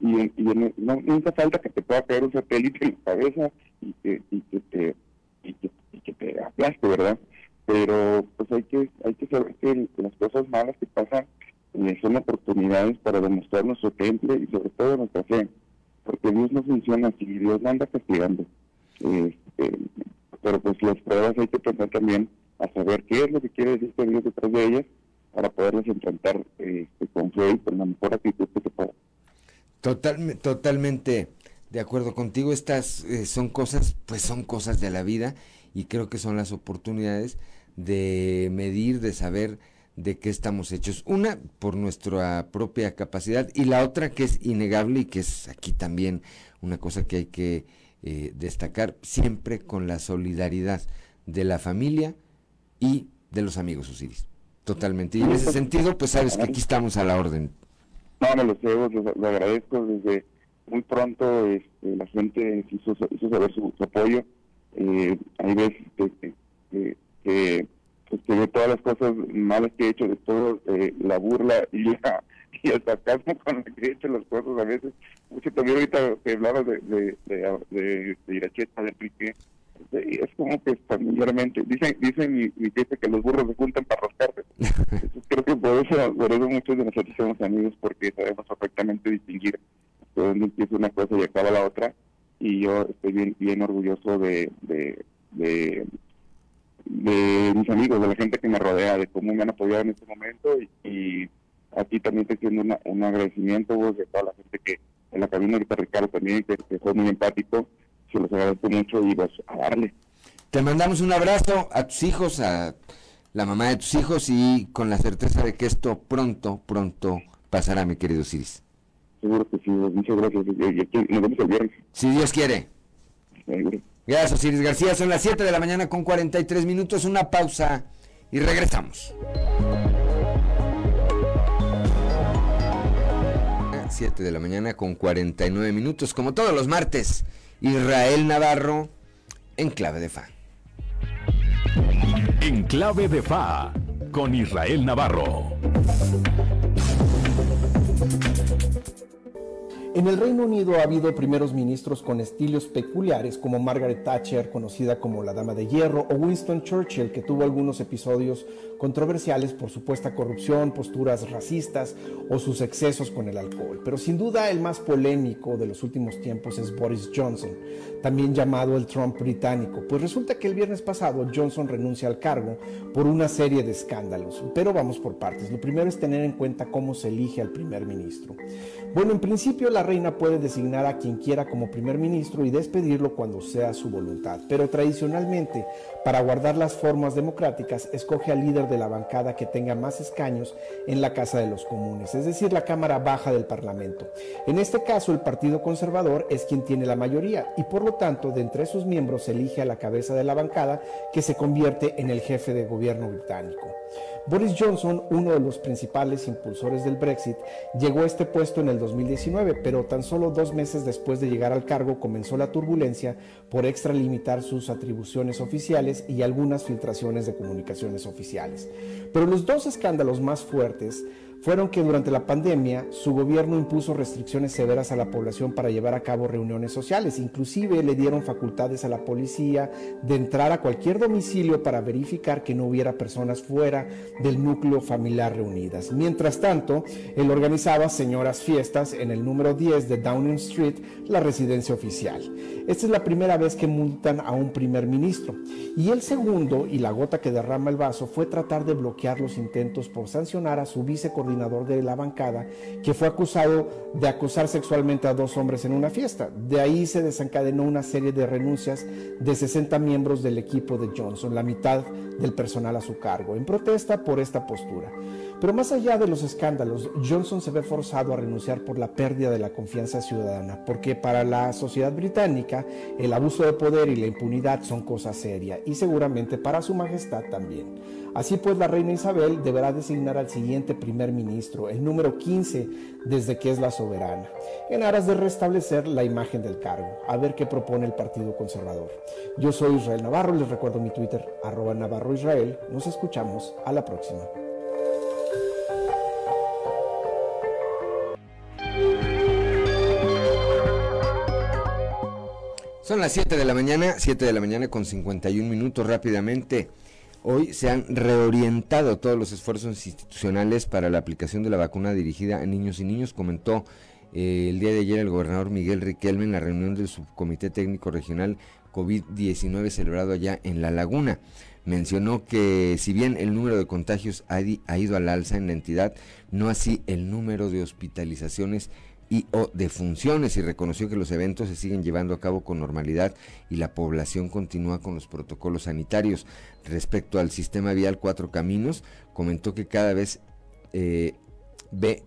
y, y no, nunca falta que te pueda caer un satélite en la cabeza y que, y que te y que te aplaste, ¿verdad? Pero pues hay que hay que saber que las cosas malas que pasan eh, son oportunidades para demostrar nuestro temple y sobre todo nuestra fe, porque Dios no funciona así, Dios no anda castigando. Este, pero pues las pruebas hay que pensar también a saber qué es lo que quiere decir que Dios detrás de ellas para poderlas enfrentar este, con fe y con la mejor actitud que se pueda. Total, totalmente de acuerdo contigo, estas eh, son cosas, pues son cosas de la vida y creo que son las oportunidades de medir, de saber de qué estamos hechos. Una, por nuestra propia capacidad y la otra que es innegable y que es aquí también una cosa que hay que eh, destacar, siempre con la solidaridad de la familia y de los amigos, Osiris. Totalmente. Y en ese sentido, pues sabes que aquí estamos a la orden. No, me agradezco desde muy pronto este, la gente hizo, hizo saber su, apoyo. Eh, hay veces que, que, que pues, de todas las cosas malas que he hecho, de todo eh, la burla y, la, y el sarcasmo con el que he hecho las cosas a veces. Mucho también ahorita que hablabas de, de, de, de, de Iracheta, de Enrique, es como que familiarmente, dicen, dicen mi, mi que los burros se juntan para rascarse. creo que por eso, por eso muchos de nosotros somos amigos, porque sabemos perfectamente distinguir dónde empieza una cosa y acaba la otra. Y yo estoy bien, bien orgulloso de, de, de de mis amigos, de la gente que me rodea, de cómo me han apoyado en este momento y, aquí también te haciendo un agradecimiento vos de toda la gente que en la cabina ahorita Ricardo también, que, fue muy empático, se los agradezco mucho y vas a darle. Te mandamos un abrazo a tus hijos, a la mamá de tus hijos y con la certeza de que esto pronto, pronto pasará, mi querido Ciris. Seguro que sí, muchas gracias. Nos vemos el viernes. Si Dios quiere. Gracias, Osiris García. Son las 7 de la mañana con 43 minutos. Una pausa y regresamos. 7 de la mañana con 49 minutos. Como todos los martes, Israel Navarro en clave de fa. En clave de fa con Israel Navarro. En el Reino Unido ha habido primeros ministros con estilos peculiares como Margaret Thatcher, conocida como la Dama de Hierro, o Winston Churchill, que tuvo algunos episodios controversiales por supuesta corrupción, posturas racistas o sus excesos con el alcohol. Pero sin duda el más polémico de los últimos tiempos es Boris Johnson, también llamado el Trump británico, pues resulta que el viernes pasado Johnson renuncia al cargo por una serie de escándalos. Pero vamos por partes. Lo primero es tener en cuenta cómo se elige al primer ministro. Bueno, en principio la reina puede designar a quien quiera como primer ministro y despedirlo cuando sea su voluntad, pero tradicionalmente, para guardar las formas democráticas, escoge al líder de la bancada que tenga más escaños en la Casa de los Comunes, es decir, la Cámara Baja del Parlamento. En este caso, el Partido Conservador es quien tiene la mayoría y por lo tanto, de entre sus miembros elige a la cabeza de la bancada que se convierte en el jefe de gobierno británico. Boris Johnson, uno de los principales impulsores del Brexit, llegó a este puesto en el 2019, pero tan solo dos meses después de llegar al cargo comenzó la turbulencia por extralimitar sus atribuciones oficiales y algunas filtraciones de comunicaciones oficiales. Pero los dos escándalos más fuertes fueron que durante la pandemia su gobierno impuso restricciones severas a la población para llevar a cabo reuniones sociales. Inclusive le dieron facultades a la policía de entrar a cualquier domicilio para verificar que no hubiera personas fuera del núcleo familiar reunidas. Mientras tanto, él organizaba señoras fiestas en el número 10 de Downing Street, la residencia oficial. Esta es la primera vez que multan a un primer ministro. Y el segundo, y la gota que derrama el vaso, fue tratar de bloquear los intentos por sancionar a su vicecoordinador de la bancada, que fue acusado de acusar sexualmente a dos hombres en una fiesta. De ahí se desencadenó una serie de renuncias de 60 miembros del equipo de Johnson, la mitad del personal a su cargo, en protesta por esta postura. Pero más allá de los escándalos, Johnson se ve forzado a renunciar por la pérdida de la confianza ciudadana, porque para la sociedad británica el abuso de poder y la impunidad son cosas serias, y seguramente para su majestad también. Así pues, la reina Isabel deberá designar al siguiente primer ministro, el número 15 desde que es la soberana, en aras de restablecer la imagen del cargo. A ver qué propone el Partido Conservador. Yo soy Israel Navarro, les recuerdo mi Twitter, arroba Navarro Israel. Nos escuchamos a la próxima. Son las 7 de la mañana, 7 de la mañana con 51 minutos rápidamente. Hoy se han reorientado todos los esfuerzos institucionales para la aplicación de la vacuna dirigida a niños y niños, comentó eh, el día de ayer el gobernador Miguel Riquelme en la reunión del Subcomité Técnico Regional COVID-19 celebrado allá en La Laguna. Mencionó que si bien el número de contagios ha, ha ido al alza en la entidad, no así el número de hospitalizaciones y o de funciones y reconoció que los eventos se siguen llevando a cabo con normalidad y la población continúa con los protocolos sanitarios. Respecto al sistema vial Cuatro Caminos, comentó que cada vez eh, ve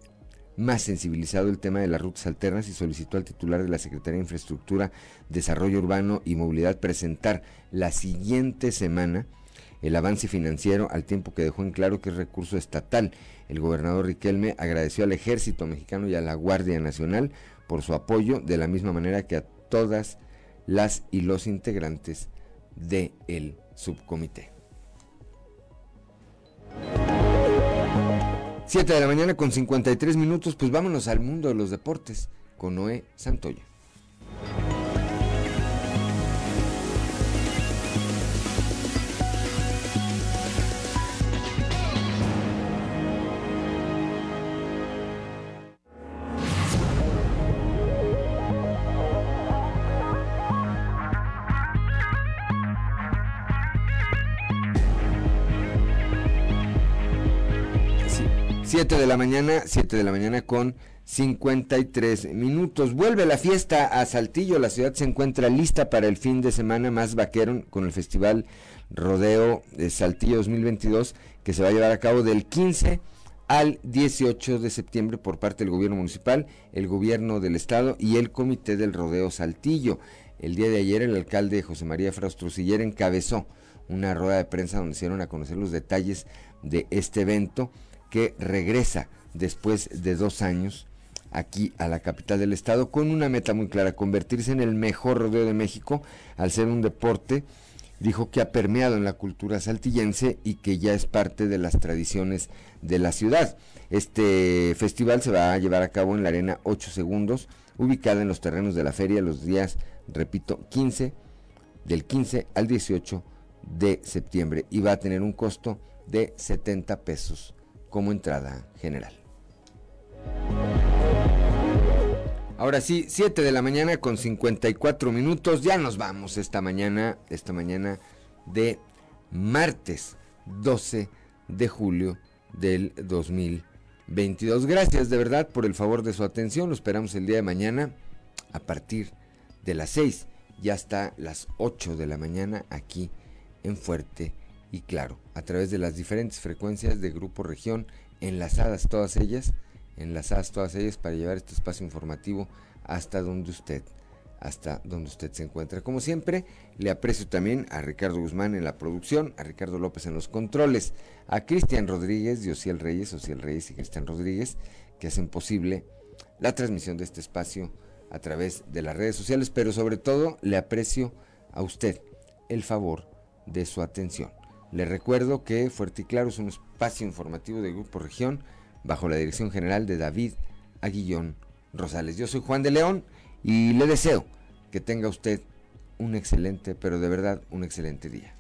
más sensibilizado el tema de las rutas alternas y solicitó al titular de la Secretaría de Infraestructura, Desarrollo Urbano y Movilidad presentar la siguiente semana el avance financiero al tiempo que dejó en claro que es recurso estatal. El gobernador Riquelme agradeció al ejército mexicano y a la Guardia Nacional por su apoyo, de la misma manera que a todas las y los integrantes del el subcomité. 7 de la mañana con 53 minutos, pues vámonos al mundo de los deportes con Noé Santoya. Siete de la mañana, 7 de la mañana con 53 minutos. Vuelve la fiesta a Saltillo. La ciudad se encuentra lista para el fin de semana más vaquero con el Festival Rodeo de Saltillo 2022 que se va a llevar a cabo del 15 al 18 de septiembre por parte del gobierno municipal, el gobierno del estado y el comité del Rodeo Saltillo. El día de ayer el alcalde José María Fraustrociller encabezó una rueda de prensa donde se dieron a conocer los detalles de este evento que regresa después de dos años aquí a la capital del estado con una meta muy clara, convertirse en el mejor rodeo de México al ser un deporte, dijo que ha permeado en la cultura saltillense y que ya es parte de las tradiciones de la ciudad. Este festival se va a llevar a cabo en la Arena 8 Segundos, ubicada en los terrenos de la feria los días, repito, 15, del 15 al 18 de septiembre y va a tener un costo de 70 pesos como entrada general. Ahora sí, 7 de la mañana con 54 minutos. Ya nos vamos esta mañana, esta mañana de martes 12 de julio del 2022. Gracias de verdad por el favor de su atención. Lo esperamos el día de mañana a partir de las 6 ya hasta las 8 de la mañana aquí en Fuerte y claro, a través de las diferentes frecuencias de Grupo Región, enlazadas todas ellas, enlazadas todas ellas para llevar este espacio informativo hasta donde usted, hasta donde usted se encuentra. Como siempre, le aprecio también a Ricardo Guzmán en la producción, a Ricardo López en los controles, a Cristian Rodríguez, Ociel Reyes, Ociel Reyes y Cristian Rodríguez, que hacen posible la transmisión de este espacio a través de las redes sociales, pero sobre todo le aprecio a usted el favor de su atención. Le recuerdo que Fuerte y Claro es un espacio informativo de Grupo Región bajo la dirección general de David Aguillón Rosales. Yo soy Juan de León y le deseo que tenga usted un excelente, pero de verdad un excelente día.